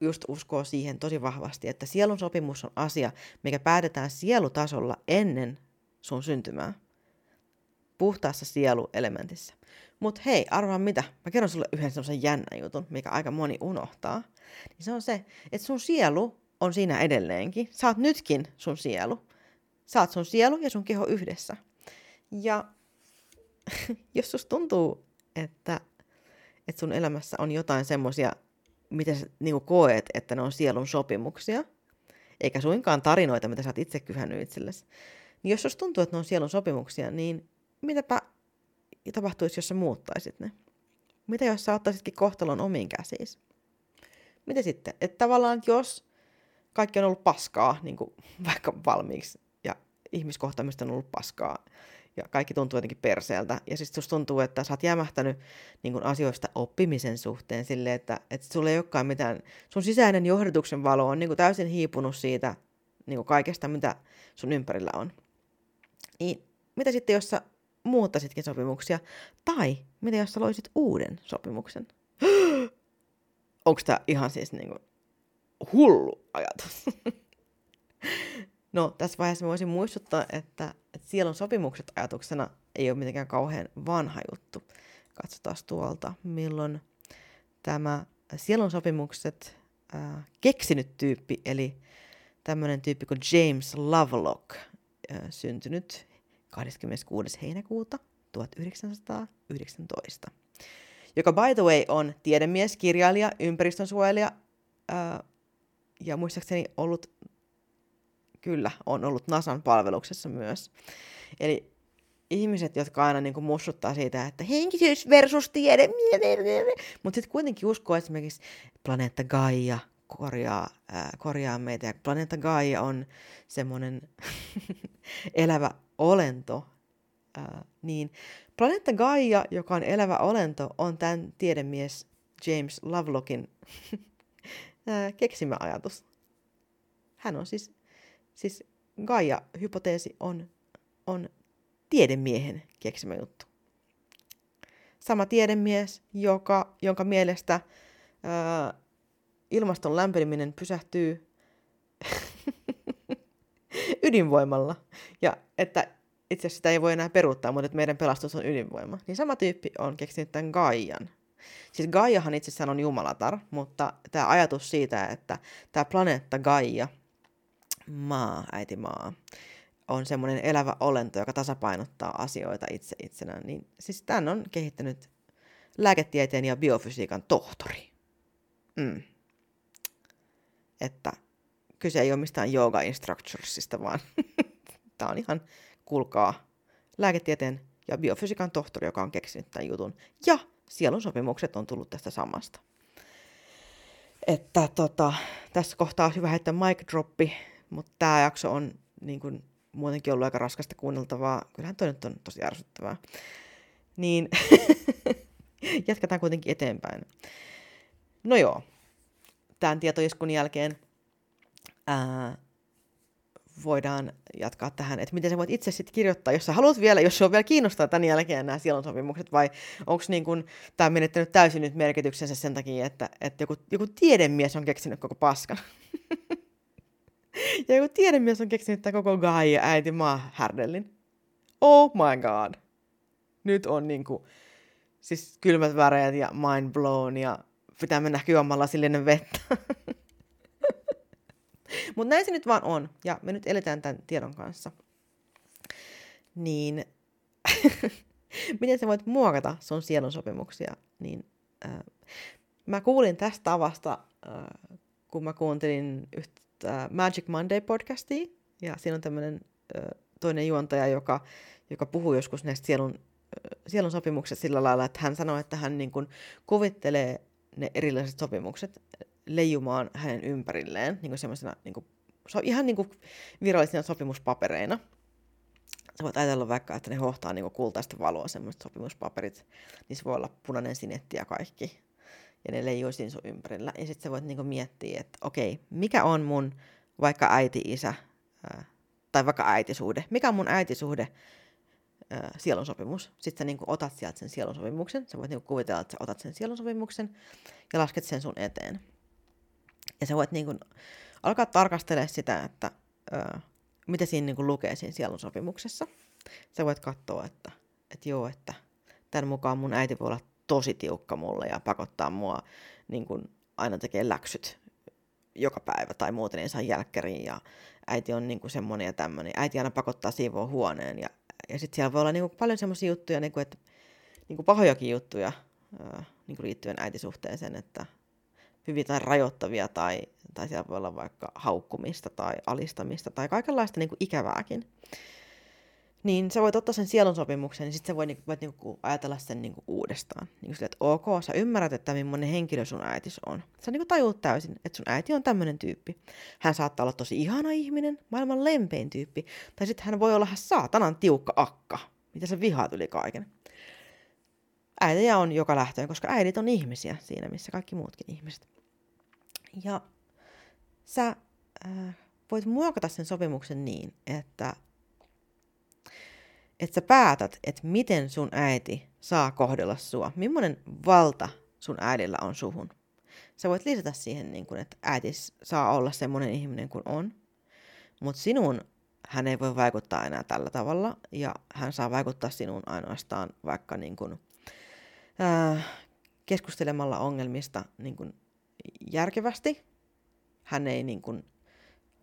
just uskoo siihen tosi vahvasti, että sielun sopimus on asia, mikä päätetään sielutasolla ennen sun syntymää. Puhtaassa sieluelementissä. Mutta hei, arvaa mitä? Mä kerron sulle yhden semmoisen jännän jutun, mikä aika moni unohtaa. Niin se on se, että sun sielu on siinä edelleenkin. Oot nytkin sun sielu. Oot sun sielu ja sun keho yhdessä. Ja jos sus tuntuu, että, että sun elämässä on jotain semmoisia mitä sä niin kuin koet, että ne on sielun sopimuksia, eikä suinkaan tarinoita, mitä sä oot itse kyhännyt itsellesi. Niin jos jos tuntuu, että ne on sielun sopimuksia, niin mitäpä tapahtuisi, jos sä muuttaisit ne? Mitä jos sä ottaisitkin kohtalon omiin käsiin? Mitä sitten? Että tavallaan jos kaikki on ollut paskaa, niin kuin vaikka valmiiksi, ja ihmiskohtaamista on ollut paskaa, ja kaikki tuntuu jotenkin perseeltä. Ja sitten susta tuntuu, että sä oot jämähtänyt niin kun asioista oppimisen suhteen silleen, että, että sulla ei olekaan mitään, sun sisäinen johdatuksen valo on niin kuin täysin hiipunut siitä niin kuin kaikesta, mitä sun ympärillä on. Niin, mitä sitten, jos sä muuttaisitkin sopimuksia? Tai mitä jos sä loisit uuden sopimuksen? Onko tämä ihan siis niin kuin hullu ajatus? No, tässä vaiheessa voisin muistuttaa, että, että sielun sopimukset ajatuksena ei ole mitenkään kauhean vanha juttu. Katsotaan tuolta, milloin tämä sielun sopimukset äh, keksinyt tyyppi, eli tämmöinen tyyppi kuin James Lovelock, äh, syntynyt 26. heinäkuuta 1919, joka by the way on tiedemies, kirjailija, ympäristönsuojelija äh, ja muistaakseni ollut kyllä on ollut NASAn palveluksessa myös. Eli ihmiset, jotka aina niin kuin mussuttaa siitä, että henkisyys versus tiede, mutta sitten kuitenkin uskoo esimerkiksi planeetta Gaia korjaa, äh, korjaa meitä, ja planeetta Gaia on semmoinen elävä olento, äh, niin planeetta Gaia, joka on elävä olento, on tämän tiedemies James Lovelockin keksimä ajatus. Hän on siis Siis Gaia-hypoteesi on, on tiedemiehen keksimä juttu. Sama tiedemies, joka, jonka mielestä ää, ilmaston lämpeneminen pysähtyy ydinvoimalla. Ja että itse asiassa sitä ei voi enää peruuttaa, mutta että meidän pelastus on ydinvoima. Niin sama tyyppi on keksinyt tämän Gaian. Siis Gaiahan itsessään on jumalatar, mutta tämä ajatus siitä, että tämä planeetta Gaia – maa, äiti maa, on semmoinen elävä olento, joka tasapainottaa asioita itse itsenään, niin siis tämän on kehittänyt lääketieteen ja biofysiikan tohtori. Mm. Että kyse ei ole mistään yoga instructorsista, vaan tämä on ihan, kulkaa, lääketieteen ja biofysiikan tohtori, joka on keksinyt tämän jutun. Ja sielun sopimukset on tullut tästä samasta. Että tota, tässä kohtaa on hyvä heittää mic droppi mutta tämä jakso on niin kuin, muutenkin ollut aika raskasta kuunneltavaa. Kyllähän toi nyt on tosi ärsyttävää. Niin jatketaan kuitenkin eteenpäin. No joo, tämän tietoiskun jälkeen ää, voidaan jatkaa tähän, että miten sä voit itse sitten kirjoittaa, jos sä haluat vielä, jos se on vielä kiinnostaa tämän jälkeen nämä sielun vai onko niin kun, tämä menettänyt täysin nyt merkityksensä sen takia, että, että joku, joku tiedemies on keksinyt koko paskan. Ja joku tiedemies on keksinyt tämän koko Gaia äiti maa härdellin. Oh my god. Nyt on niinku, siis kylmät väreet ja mind blown ja pitää mennä juomalla sillinen vettä. Mutta näin se nyt vaan on. Ja me nyt eletään tämän tiedon kanssa. Niin, miten sä voit muokata sun sielun sopimuksia? Niin, äh, mä kuulin tästä tavasta, äh, kun mä kuuntelin yhtä äh, Magic Monday-podcastia, ja siinä on tämmöinen äh, toinen juontaja, joka, joka puhuu joskus näistä sielun, äh, sielun sopimukset sillä lailla, että hän sanoo, että hän niin kuin, kuvittelee ne erilaiset sopimukset leijumaan hänen ympärilleen niin semmoisena niin on ihan niin kuin virallisina sopimuspapereina. Sä voit ajatella vaikka, että ne hohtaa niin kuin kultaista valoa, semmoiset sopimuspaperit. Niissä voi olla punainen sinetti ja kaikki. Ja ne leijuu siinä sun ympärillä. Ja sitten sä voit niin kuin miettiä, että okei, mikä on mun vaikka äiti-isä tai vaikka äitisuhde. Mikä on mun äitisuhde sielun sopimus. Sitten sä niin kuin otat sieltä sen sielun sopimuksen. Sä voit niin kuin kuvitella, että sä otat sen sielun sopimuksen ja lasket sen sun eteen. Ja sä voit niin kuin alkaa tarkastella sitä, että ö, mitä siinä niin kuin lukee siinä sielun sopimuksessa. Sä voit katsoa, että, että joo, että tämän mukaan mun äiti voi olla tosi tiukka mulle ja pakottaa mua niin kuin aina tekee läksyt joka päivä tai muuten ei saa jälkkäriin ja äiti on niin kuin semmoinen ja tämmöinen. Äiti aina pakottaa siivoa huoneen ja, ja sitten siellä voi olla niin kuin paljon semmoisia juttuja, niin kuin, että niin kuin pahojakin juttuja niin kuin liittyen äitisuhteeseen, että hyvin tai rajoittavia tai, tai siellä voi olla vaikka haukkumista tai alistamista tai kaikenlaista niin kuin ikävääkin. Niin sä voit ottaa sen sielun sopimuksen, niin sitten sä voit, niin, voit niin kuin ajatella sen niin kuin uudestaan. Niin kuin sille, että ok, sä ymmärrät, että millainen henkilö sun äitis on. Sä niin kuin tajuut täysin, että sun äiti on tämmöinen tyyppi. Hän saattaa olla tosi ihana ihminen, maailman lempein tyyppi. Tai sitten hän voi olla saatanan tiukka akka, mitä sä vihaat yli kaiken. Äitejä on joka lähtöön, koska äidit on ihmisiä siinä, missä kaikki muutkin ihmiset. Ja sä äh, voit muokata sen sopimuksen niin, että, että sä päätät, että miten sun äiti saa kohdella sua. Millainen valta sun äidillä on suhun. Sä voit lisätä siihen, niin kun, että äiti saa olla semmoinen ihminen kuin on, mutta sinun hän ei voi vaikuttaa enää tällä tavalla, ja hän saa vaikuttaa sinuun ainoastaan vaikka niin kun, äh, keskustelemalla ongelmista niin kun, järkevästi. Hän ei niin kuin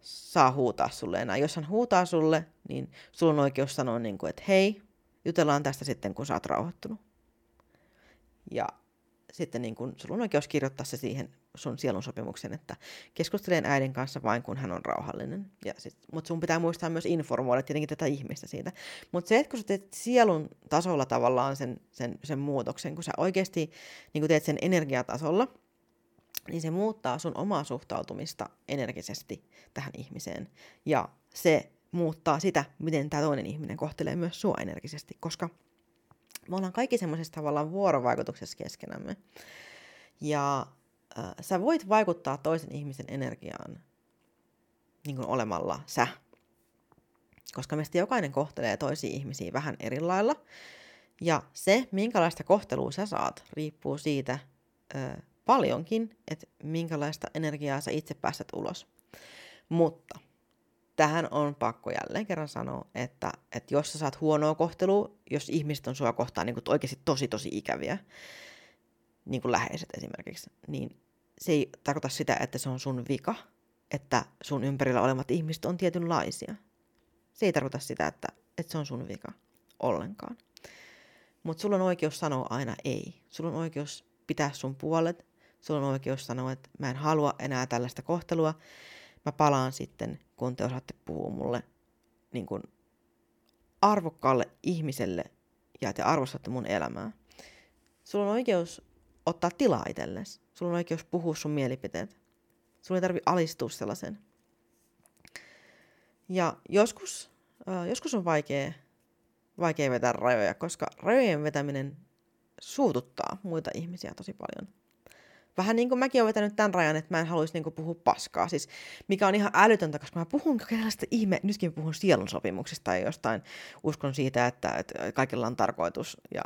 saa huutaa sulle enää. Jos hän huutaa sulle, niin sulla on oikeus sanoa, niin kuin, että hei, jutellaan tästä sitten, kun sä oot rauhoittunut. Ja sitten niin kun, sulla on oikeus kirjoittaa se siihen sun sielun sopimuksen, että keskustelen äidin kanssa vain, kun hän on rauhallinen. Mutta sun pitää muistaa myös informoida tietenkin tätä ihmistä siitä. Mutta se, että kun sä teet sielun tasolla tavallaan sen, sen, sen muutoksen, kun sä oikeasti niin kun teet sen energiatasolla, niin se muuttaa sun omaa suhtautumista energisesti tähän ihmiseen. Ja se muuttaa sitä, miten tämä toinen ihminen kohtelee myös sua energisesti, koska me ollaan kaikki semmoisessa tavallaan vuorovaikutuksessa keskenämme. Ja äh, sä voit vaikuttaa toisen ihmisen energiaan niin kuin olemalla sä. Koska meistä jokainen kohtelee toisia ihmisiä vähän eri lailla. Ja se, minkälaista kohtelua sä saat, riippuu siitä, äh, paljonkin, että minkälaista energiaa sä itse päästät ulos. Mutta tähän on pakko jälleen kerran sanoa, että, että jos sä saat huonoa kohtelua, jos ihmiset on sua kohtaan niin oikeasti tosi tosi ikäviä, niin kuin läheiset esimerkiksi, niin se ei tarkoita sitä, että se on sun vika, että sun ympärillä olevat ihmiset on tietynlaisia. Se ei tarkoita sitä, että, että se on sun vika ollenkaan. Mutta sulla on oikeus sanoa aina ei. Sulla on oikeus pitää sun puolet Sulla on oikeus sanoa, että mä en halua enää tällaista kohtelua. Mä palaan sitten, kun te osaatte puhua mulle niin kuin arvokkaalle ihmiselle ja te arvostatte mun elämää. Sulla on oikeus ottaa tilaa itsellesi. Sulla on oikeus puhua sun mielipiteet. Sulla ei tarvi alistua sellaisen. Ja joskus, äh, joskus on vaikea, vaikea vetää rajoja, koska rajojen vetäminen suututtaa muita ihmisiä tosi paljon vähän niin kuin mäkin olen vetänyt tämän rajan, että mä en haluaisi niin puhua paskaa, siis mikä on ihan älytöntä, koska mä puhun kaikenlaista ihme, nytkin puhun sielun sopimuksista tai jostain, uskon siitä, että, että kaikilla on tarkoitus ja,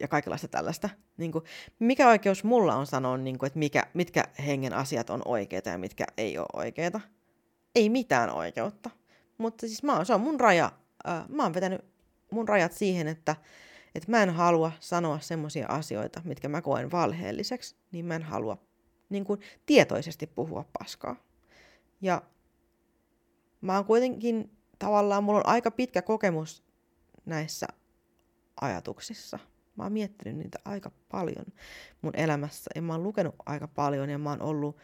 ja kaikenlaista tällaista. Niin kuin, mikä oikeus mulla on sanoa, niin kuin, että mikä, mitkä hengen asiat on oikeita ja mitkä ei ole oikeita? Ei mitään oikeutta. Mutta siis mä oon, se on mun raja, äh, mä oon vetänyt mun rajat siihen, että että mä en halua sanoa semmoisia asioita, mitkä mä koen valheelliseksi, niin mä en halua niin kuin tietoisesti puhua paskaa. Ja mä oon kuitenkin tavallaan, mulla on aika pitkä kokemus näissä ajatuksissa. Mä oon miettinyt niitä aika paljon mun elämässä ja mä oon lukenut aika paljon ja mä oon ollut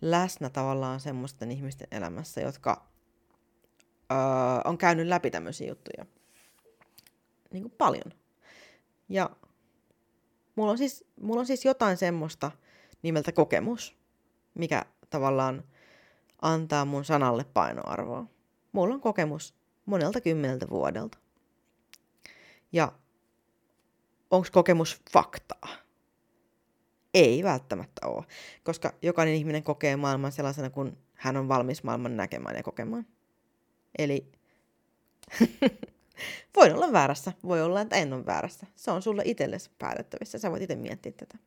läsnä tavallaan semmoisten ihmisten elämässä, jotka öö, on käynyt läpi tämmöisiä juttuja. Niin kuin paljon. Ja mulla on siis, mulla on siis jotain semmoista nimeltä kokemus, mikä tavallaan antaa mun sanalle painoarvoa. Mulla on kokemus monelta kymmeneltä vuodelta. Ja onko kokemus faktaa? Ei välttämättä ole, koska jokainen ihminen kokee maailman sellaisena, kun hän on valmis maailman näkemään ja kokemaan. Eli voin olla väärässä, voi olla, että en ole väärässä. Se on sulle itsellesi päätettävissä, sä voit itse miettiä tätä.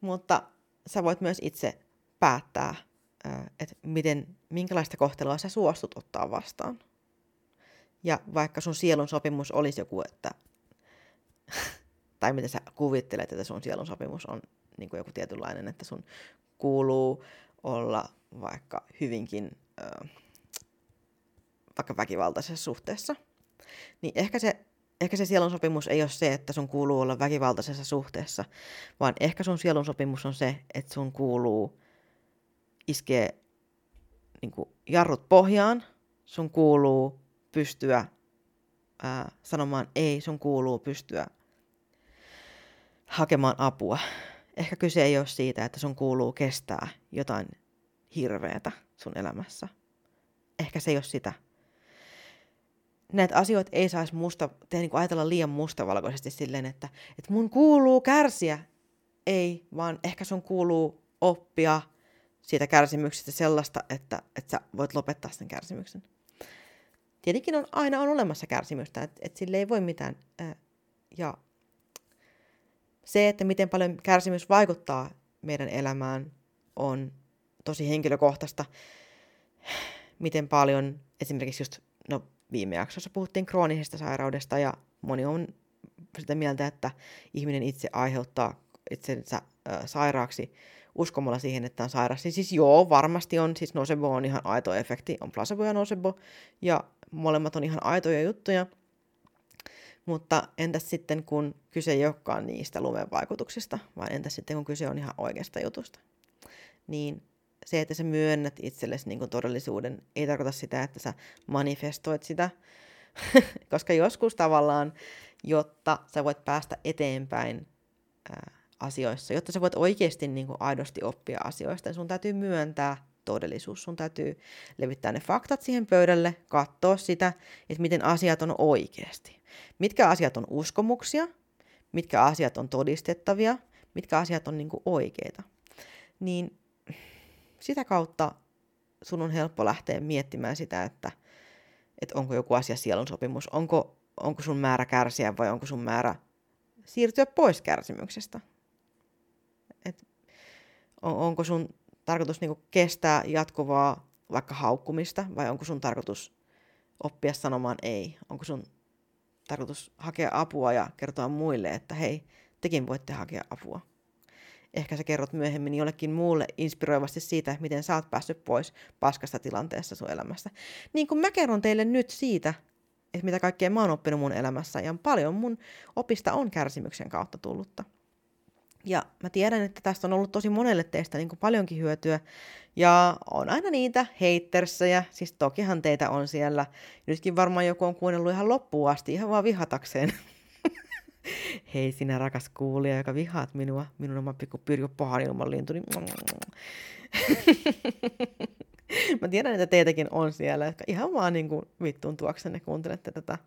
Mutta sä voit myös itse päättää, että miten, minkälaista kohtelua sä suostut ottaa vastaan. Ja vaikka sun sielun sopimus olisi joku, että, tai miten sä kuvittelet, että sun sielun sopimus on niin kuin joku tietynlainen, että sun kuuluu olla vaikka hyvinkin äh, vaikka väkivaltaisessa suhteessa, niin ehkä se, ehkä se sielun sopimus ei ole se, että sun kuuluu olla väkivaltaisessa suhteessa, vaan ehkä sun sielun sopimus on se, että sun kuuluu iskeä niin kuin jarrut pohjaan, sun kuuluu pystyä ää, sanomaan ei, sun kuuluu pystyä hakemaan apua. Ehkä kyse ei ole siitä, että sun kuuluu kestää jotain hirveätä sun elämässä. Ehkä se ei ole sitä. Näitä asioita ei saisi musta, tehdä, niin ajatella liian mustavalkoisesti silleen, että, että mun kuuluu kärsiä. Ei, vaan ehkä sun kuuluu oppia siitä kärsimyksestä sellaista, että, että sä voit lopettaa sen kärsimyksen. Tietenkin on, aina on olemassa kärsimystä, että, että sille ei voi mitään. Ja se, että miten paljon kärsimys vaikuttaa meidän elämään, on tosi henkilökohtaista. Miten paljon esimerkiksi just, no viime jaksossa puhuttiin kroonisesta sairaudesta ja moni on sitä mieltä, että ihminen itse aiheuttaa itsensä äh, sairaaksi uskomalla siihen, että on sairas. Niin siis joo, varmasti on, siis nocebo on ihan aito efekti, on placebo ja nocebo, ja molemmat on ihan aitoja juttuja. Mutta entäs sitten, kun kyse ei olekaan niistä lumen vaikutuksista, vaan entäs sitten, kun kyse on ihan oikeasta jutusta? Niin se, että sä myönnät itsellesi niin kuin todellisuuden, ei tarkoita sitä, että sä manifestoit sitä, koska joskus tavallaan, jotta sä voit päästä eteenpäin ää, asioissa, jotta sä voit oikeasti niin kuin aidosti oppia asioista, sun täytyy myöntää todellisuus. Sun täytyy levittää ne faktat siihen pöydälle, katsoa sitä, että miten asiat on oikeasti. Mitkä asiat on uskomuksia, mitkä asiat on todistettavia, mitkä asiat on niin kuin oikeita. Niin sitä kautta sun on helppo lähteä miettimään sitä, että, että onko joku asia sielun sopimus, onko, onko sun määrä kärsiä vai onko sun määrä siirtyä pois kärsimyksestä. Et on, onko sun tarkoitus niinku kestää jatkuvaa vaikka haukkumista vai onko sun tarkoitus oppia sanomaan ei? Onko sun tarkoitus hakea apua ja kertoa muille, että hei, tekin voitte hakea apua ehkä sä kerrot myöhemmin jollekin muulle inspiroivasti siitä, miten sä oot päässyt pois paskasta tilanteessa sun elämässä. Niin kuin mä kerron teille nyt siitä, että mitä kaikkea mä oon oppinut mun elämässä, ja paljon mun opista on kärsimyksen kautta tullutta. Ja mä tiedän, että tästä on ollut tosi monelle teistä niin kuin paljonkin hyötyä. Ja on aina niitä heittersejä, siis tokihan teitä on siellä. Nytkin varmaan joku on kuunnellut ihan loppuun asti, ihan vaan vihatakseen Hei sinä rakas kuulija, joka vihaat minua, minun oma pikku pyrkö pahan ilman lintu, niin... Mä tiedän, että teitäkin on siellä, jotka ihan vaan niin kuin vittuun tuoksenne kuuntelette tätä.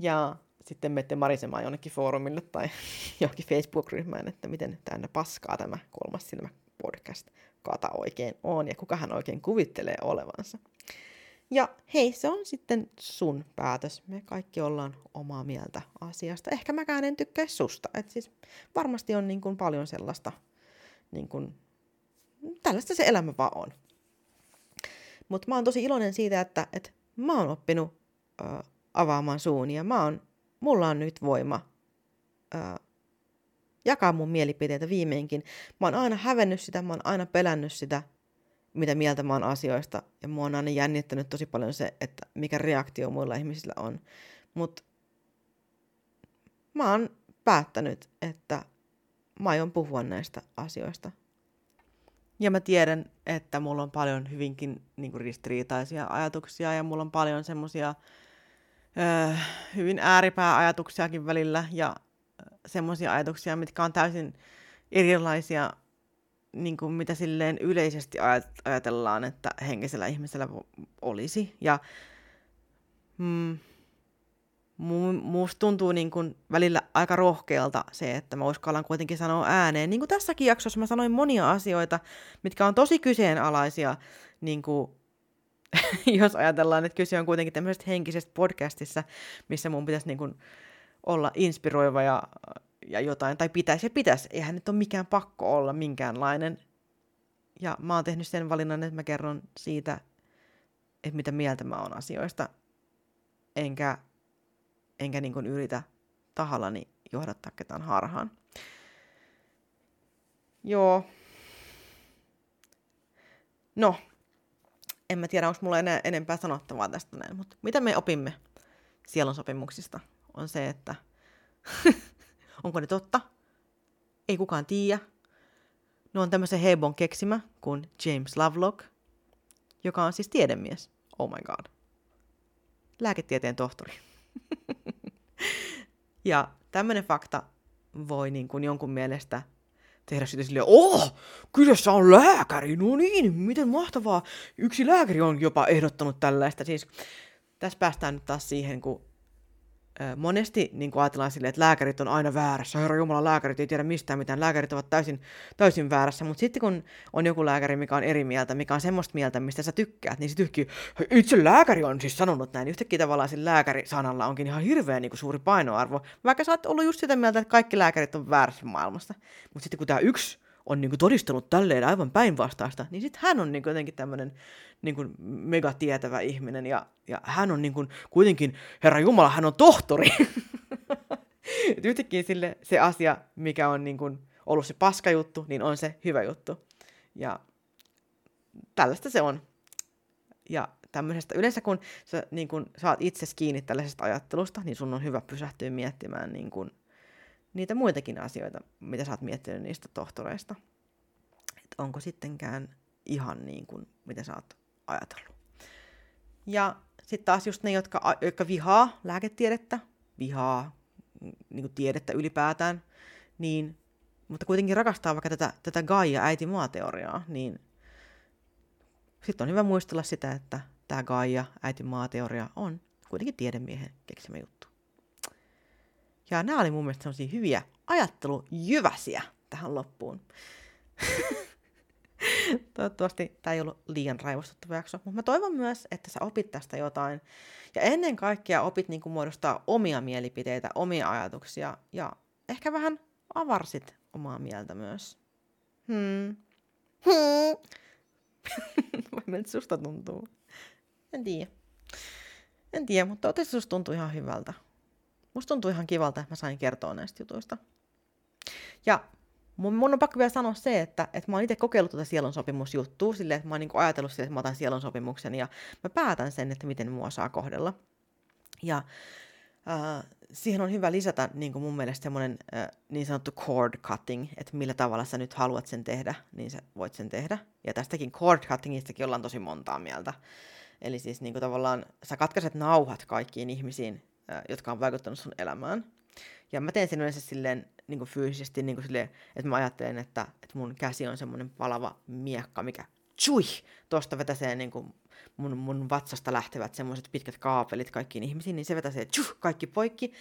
Ja sitten menette marisemaan jonnekin foorumille tai johonkin Facebook-ryhmään, että miten tänne paskaa tämä kolmas silmä podcast kata oikein on ja kuka hän oikein kuvittelee olevansa. Ja hei, se on sitten sun päätös. Me kaikki ollaan omaa mieltä asiasta. Ehkä mäkään en tykkää susta. Et siis varmasti on niin kuin paljon sellaista, niin kuin, tällaista se elämä vaan on. Mutta mä oon tosi iloinen siitä, että, että mä oon oppinut ö, avaamaan suun ja mä oon, mulla on nyt voima ö, jakaa mun mielipiteitä viimeinkin. Mä oon aina hävennyt sitä, mä oon aina pelännyt sitä – mitä mieltä mä oon asioista. Ja mua on aina jännittänyt tosi paljon se, että mikä reaktio muilla ihmisillä on. Mutta mä oon päättänyt, että mä aion puhua näistä asioista. Ja mä tiedän, että mulla on paljon hyvinkin niin kuin ristiriitaisia ajatuksia ja mulla on paljon semmosia öö, hyvin ääripääajatuksiakin välillä ja semmoisia ajatuksia, mitkä on täysin erilaisia niin kuin mitä silleen yleisesti ajatellaan, että henkisellä ihmisellä olisi. Ja mm, musta tuntuu niin kuin välillä aika rohkealta se, että mä uskallan kuitenkin sanoa ääneen. Niin kuin tässäkin jaksossa mä sanoin monia asioita, mitkä on tosi kyseenalaisia, niin kuin, jos ajatellaan, että kyse on kuitenkin tämmöisestä henkisestä podcastissa, missä mun pitäisi niin kuin olla inspiroiva ja, ja jotain, tai pitäisi ja pitäisi. Eihän nyt ole mikään pakko olla minkäänlainen. Ja mä oon tehnyt sen valinnan, että mä kerron siitä, että mitä mieltä mä oon asioista. Enkä enkä niin kuin yritä tahallani johdattaa ketään harhaan. Joo. No, en mä tiedä, onko mulla enää enempää sanottavaa tästä näin, mutta mitä me opimme sielun sopimuksista on se, että onko ne totta? Ei kukaan tiedä. Ne on tämmöisen Hebon keksimä kuin James Lovelock, joka on siis tiedemies. Oh my god. Lääketieteen tohtori. ja tämmöinen fakta voi niin kuin jonkun mielestä tehdä sitä silleen, oh, kyseessä on lääkäri, no niin, miten mahtavaa. Yksi lääkäri on jopa ehdottanut tällaista. Siis tässä päästään nyt taas siihen, kun monesti niin kuin ajatellaan silleen, että lääkärit on aina väärässä. Herra Jumala, lääkärit ei tiedä mistään mitään. Lääkärit ovat täysin, täysin väärässä. Mutta sitten kun on joku lääkäri, mikä on eri mieltä, mikä on semmoista mieltä, mistä sä tykkäät, niin se tyhkyy, itse lääkäri on siis sanonut näin. Yhtäkkiä tavallaan sillä lääkärisanalla onkin ihan hirveän niin suuri painoarvo. Vaikka sä oot ollut just sitä mieltä, että kaikki lääkärit on väärässä maailmasta. Mutta sitten kun tämä yksi on niin kuin todistanut tälleen aivan päinvastaista, niin sitten hän on niin kuin jotenkin tämmöinen niin kuin megatietävä ihminen ja, ja hän on niin kuin, kuitenkin, Herra Jumala, hän on tohtori. Yhtäkkiä sille se asia, mikä on niin kuin ollut se paska juttu, niin on se hyvä juttu. Ja tällaista se on. Ja tämmöisestä, yleensä kun sä niin kun saat itse kiinni tällaisesta ajattelusta, niin sun on hyvä pysähtyä miettimään niin kun, niitä muitakin asioita, mitä sä oot miettinyt niistä tohtoreista. Et onko sittenkään ihan niin kuin, mitä sä oot ajatellut. Ja sitten taas just ne, jotka, jotka vihaa lääketiedettä, vihaa niin kuin tiedettä ylipäätään, niin, mutta kuitenkin rakastaa vaikka tätä, tätä Gaia äiti maateoriaa, niin sitten on hyvä muistella sitä, että tämä Gaia äiti maateoria on kuitenkin tiedemiehen keksimä juttu. Ja nämä oli mun mielestä sellaisia hyviä ajattelujyväsiä tähän loppuun. Toivottavasti tämä ei ollut liian raivostuttava jakso, mutta mä toivon myös, että sä opit tästä jotain. Ja ennen kaikkea opit niin muodostaa omia mielipiteitä, omia ajatuksia ja ehkä vähän avarsit omaa mieltä myös. Hmm. Hmm. susta tuntuu? En tiedä. En tiedä, mutta toivottavasti susta tuntuu ihan hyvältä. Musta tuntuu ihan kivalta, että mä sain kertoa näistä jutuista. Ja mun, on pakko vielä sanoa se, että, että mä oon itse kokeillut tuota sielunsopimusjuttua silleen, että mä oon niin ajatellut sille, että mä otan sielunsopimuksen ja mä päätän sen, että miten mua saa kohdella. Ja äh, siihen on hyvä lisätä niin kuin mun mielestä semmoinen äh, niin sanottu cord cutting, että millä tavalla sä nyt haluat sen tehdä, niin sä voit sen tehdä. Ja tästäkin cord cuttingistakin ollaan tosi montaa mieltä. Eli siis niin kuin tavallaan sä katkaiset nauhat kaikkiin ihmisiin, äh, jotka on vaikuttanut sun elämään. Ja mä teen sen yleensä silleen niin kuin fyysisesti, niin kuin silleen, että mä ajattelen, että, että mun käsi on semmoinen palava miekka, mikä chui, tosta vetäsee niin kuin mun, mun vatsasta lähtevät semmoiset pitkät kaapelit kaikkiin ihmisiin, niin se vetäsee tjuh, kaikki poikki.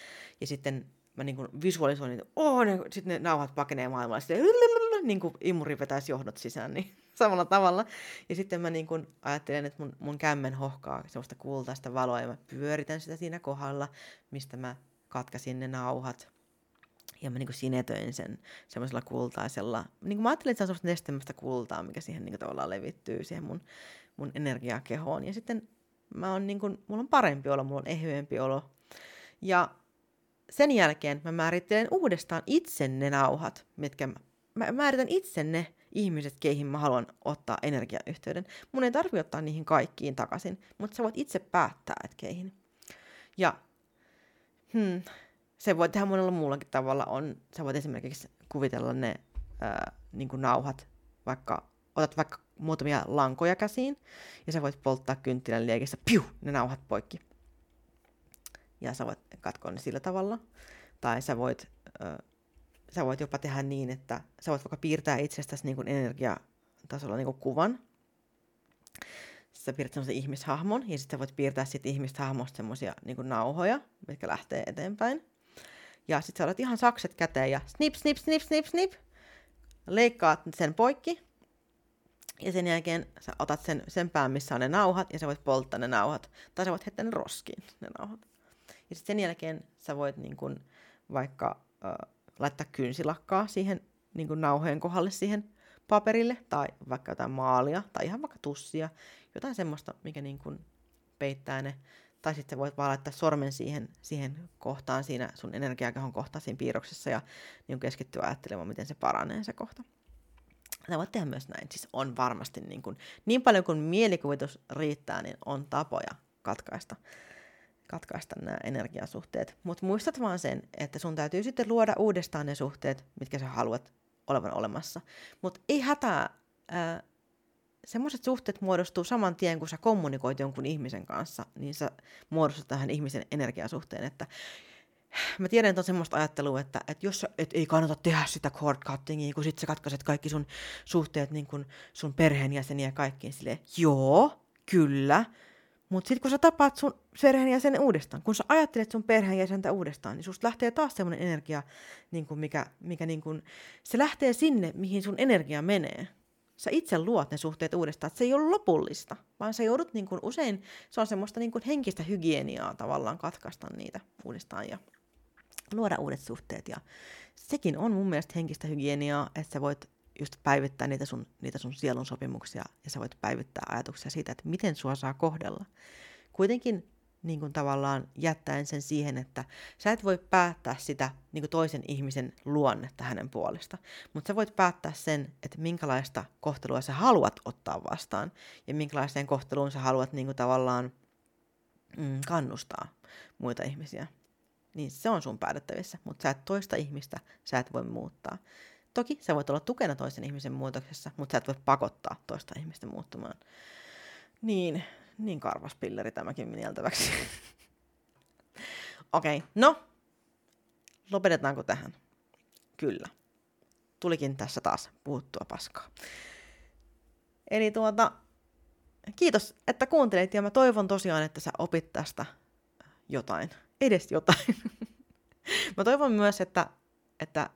Ja sitten mä niin kuin visualisoin, että oh, ne, sitten ne nauhat pakenee maailmalla. Sitten niin kuin imuri vetäisi johdot sisään, niin samalla tavalla. Ja sitten mä niin kuin ajattelen, että mun, mun kämmen hohkaa semmoista kultaista valoa ja mä pyöritän sitä siinä kohdalla, mistä mä katkasin ne nauhat. Ja mä niin kuin sinetöin sen semmoisella kultaisella, niin kuin mä ajattelin, että se on semmoista nestemästä kultaa, mikä siihen niin kuin tavallaan levittyy siihen mun, mun energiakehoon. Ja sitten mä on niin kuin, mulla on parempi olo, mulla on ehyempi olo. Ja sen jälkeen mä määrittelen uudestaan itse ne nauhat, mitkä mä, mä määritän itse ne ihmiset, keihin mä haluan ottaa energiayhteyden. Mun ei tarvi ottaa niihin kaikkiin takaisin, mutta sä voit itse päättää, että keihin. Ja hmm, se voi tehdä monella muullakin tavalla. On, sä voit esimerkiksi kuvitella ne ää, niin kuin nauhat, vaikka otat vaikka muutamia lankoja käsiin, ja sä voit polttaa kynttilän liekissä, piu, ne nauhat poikki. Ja sä voit katkoa ne sillä tavalla. Tai sä voit ää, sä voit jopa tehdä niin, että sä voit vaikka piirtää itsestäsi niin kuin energiatasolla niin kuin kuvan. Sä piirrät semmoisen ihmishahmon, ja sitten voit piirtää siitä ihmishahmosta semmoisia niin nauhoja, mitkä lähtee eteenpäin. Ja sitten sä olet ihan sakset käteen ja snip, snip, snip, snip, snip. Leikkaat sen poikki. Ja sen jälkeen sä otat sen, sen pään, missä on ne nauhat, ja sä voit polttaa ne nauhat. Tai sä voit heittää ne roskiin, ne nauhat. Ja sitten sen jälkeen sä voit niin kun, vaikka äh, laittaa kynsilakkaa siihen niin kun nauhojen kohdalle siihen paperille, tai vaikka jotain maalia, tai ihan vaikka tussia, jotain semmoista, mikä niin kun peittää ne tai sitten voit vaan laittaa sormen siihen, siihen kohtaan siinä sun energiakehon kohtaan siinä piirroksessa ja niin keskittyä ajattelemaan, miten se paranee se kohta. Sä voit tehdä myös näin. Siis on varmasti niin, kuin, niin paljon kuin mielikuvitus riittää, niin on tapoja katkaista, katkaista nämä energiasuhteet. Mutta muistat vaan sen, että sun täytyy sitten luoda uudestaan ne suhteet, mitkä sä haluat olevan olemassa. Mutta ei hätää, ää, semmoiset suhteet muodostuu saman tien, kun sä kommunikoit jonkun ihmisen kanssa, niin sä muodostut tähän ihmisen energiasuhteen, että mä tiedän, että on semmoista ajattelua, että, että jos et ei kannata tehdä sitä cord cuttingia, kun sit sä katkaiset kaikki sun suhteet niin kun sun perheenjäseniä kaikkiin silleen, joo, kyllä, mutta sitten kun sä tapaat sun perheenjäsenen uudestaan, kun sä ajattelet sun perheenjäsentä uudestaan, niin susta lähtee taas semmoinen energia, niin kun mikä, mikä niin kun, se lähtee sinne, mihin sun energia menee sä itse luot ne suhteet uudestaan, että se ei ole lopullista, vaan sä joudut niin kuin usein, se on semmoista niin kuin henkistä hygieniaa tavallaan katkaista niitä uudestaan ja luoda uudet suhteet. Ja sekin on mun mielestä henkistä hygieniaa, että sä voit just päivittää niitä sun, niitä sun sielun sopimuksia ja sä voit päivittää ajatuksia siitä, että miten sua saa kohdella. Kuitenkin niin kuin tavallaan jättäen sen siihen, että sä et voi päättää sitä niin kuin toisen ihmisen luonnetta hänen puolesta, mutta sä voit päättää sen, että minkälaista kohtelua sä haluat ottaa vastaan ja minkälaiseen kohteluun sä haluat niin kuin tavallaan mm, kannustaa muita ihmisiä. Niin se on sun päätettävissä, mutta sä et toista ihmistä, sä et voi muuttaa. Toki sä voit olla tukena toisen ihmisen muutoksessa, mutta sä et voi pakottaa toista ihmistä muuttumaan. Niin, niin karvas pilleri tämäkin mineltäväksi. Okei, okay, no. Lopetetaanko tähän? Kyllä. Tulikin tässä taas puhuttua paskaa. Eli tuota, kiitos, että kuuntelit ja mä toivon tosiaan, että sä opit tästä jotain. Edes jotain. mä toivon myös, että, että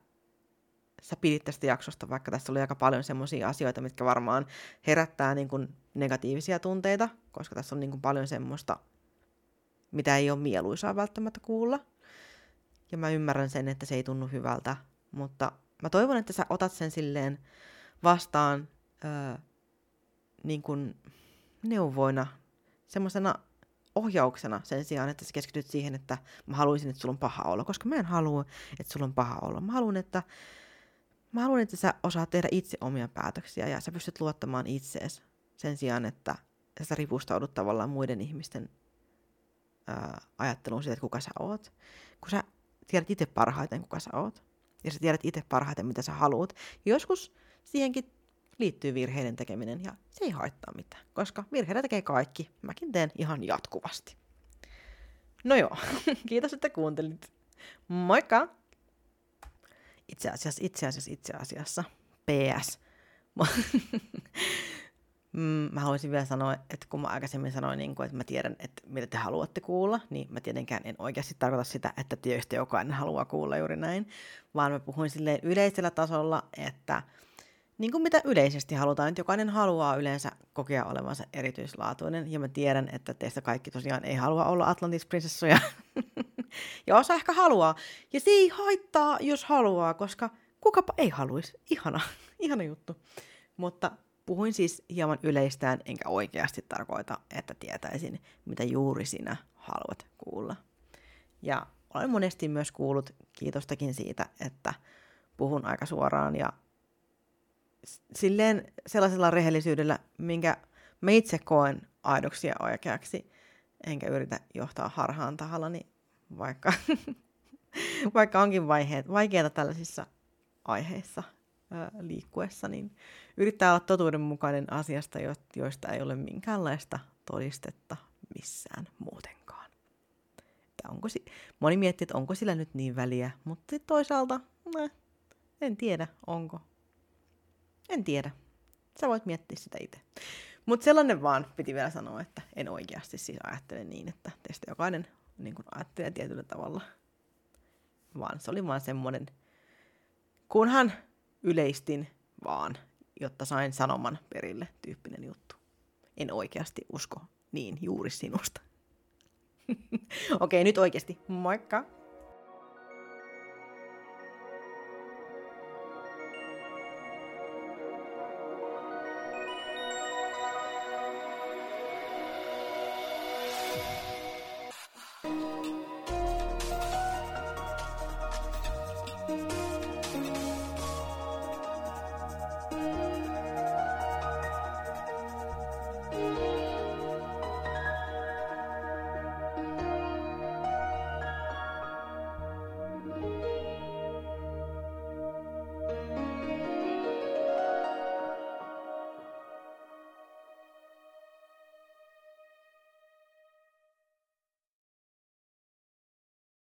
sä pidit tästä jaksosta, vaikka tässä oli aika paljon semmoisia asioita, mitkä varmaan herättää niin kuin negatiivisia tunteita, koska tässä on niin kuin paljon semmoista, mitä ei ole mieluisaa välttämättä kuulla. Ja mä ymmärrän sen, että se ei tunnu hyvältä, mutta mä toivon, että sä otat sen silleen vastaan öö, niin kuin neuvoina, semmoisena ohjauksena sen sijaan, että sä keskityt siihen, että mä haluaisin, että sulla on paha olla, koska mä en halua, että sulla on paha olla. Mä haluan, että Mä haluan, että sä osaat tehdä itse omia päätöksiä ja sä pystyt luottamaan itseesi sen sijaan, että sä ripustaudut tavallaan muiden ihmisten ää, ajatteluun siitä, että kuka sä oot. Kun sä tiedät itse parhaiten, kuka sä oot. Ja sä tiedät itse parhaiten, mitä sä haluat. Joskus siihenkin liittyy virheiden tekeminen ja se ei haittaa mitään, koska virheitä tekee kaikki. Mäkin teen ihan jatkuvasti. No joo, kiitos, että kuuntelit. Moikka! Itse asiassa, itse asiassa, itse asiassa. PS. Mm, mä haluaisin vielä sanoa, että kun mä aikaisemmin sanoin, niin että mä tiedän, että mitä te haluatte kuulla, niin mä tietenkään en oikeasti tarkoita sitä, että tietysti jokainen haluaa kuulla juuri näin, vaan mä puhuin silleen yleisellä tasolla, että niin kuin mitä yleisesti halutaan, että jokainen haluaa yleensä kokea olevansa erityislaatuinen, ja mä tiedän, että teistä kaikki tosiaan ei halua olla Atlantis-prinsessoja, ja osa ehkä haluaa, ja se ei haittaa, jos haluaa, koska kukapa ei haluaisi, ihana, ihana juttu, mutta puhuin siis hieman yleistään, enkä oikeasti tarkoita, että tietäisin, mitä juuri sinä haluat kuulla. Ja olen monesti myös kuullut kiitostakin siitä, että puhun aika suoraan ja silleen sellaisella rehellisyydellä, minkä mä itse koen aidoksi ja oikeaksi, enkä yritä johtaa harhaan tahallani, vaikka, vaikka onkin vaiheet, vaikeita tällaisissa aiheissa ää, liikkuessa, niin yrittää olla totuudenmukainen asiasta, joista ei ole minkäänlaista todistetta missään muutenkaan. Että onko si- Moni miettii, että onko sillä nyt niin väliä, mutta toisaalta, ne, En tiedä, onko. En tiedä. Sä voit miettiä sitä itse. Mutta sellainen vaan piti vielä sanoa, että en oikeasti siis ajattele niin, että teistä jokainen niin kuin ajattelee tietyllä tavalla. Vaan se oli vaan semmoinen, kunhan yleistin vaan, jotta sain sanoman perille tyyppinen juttu. En oikeasti usko niin juuri sinusta. Okei, nyt oikeasti. Moikka!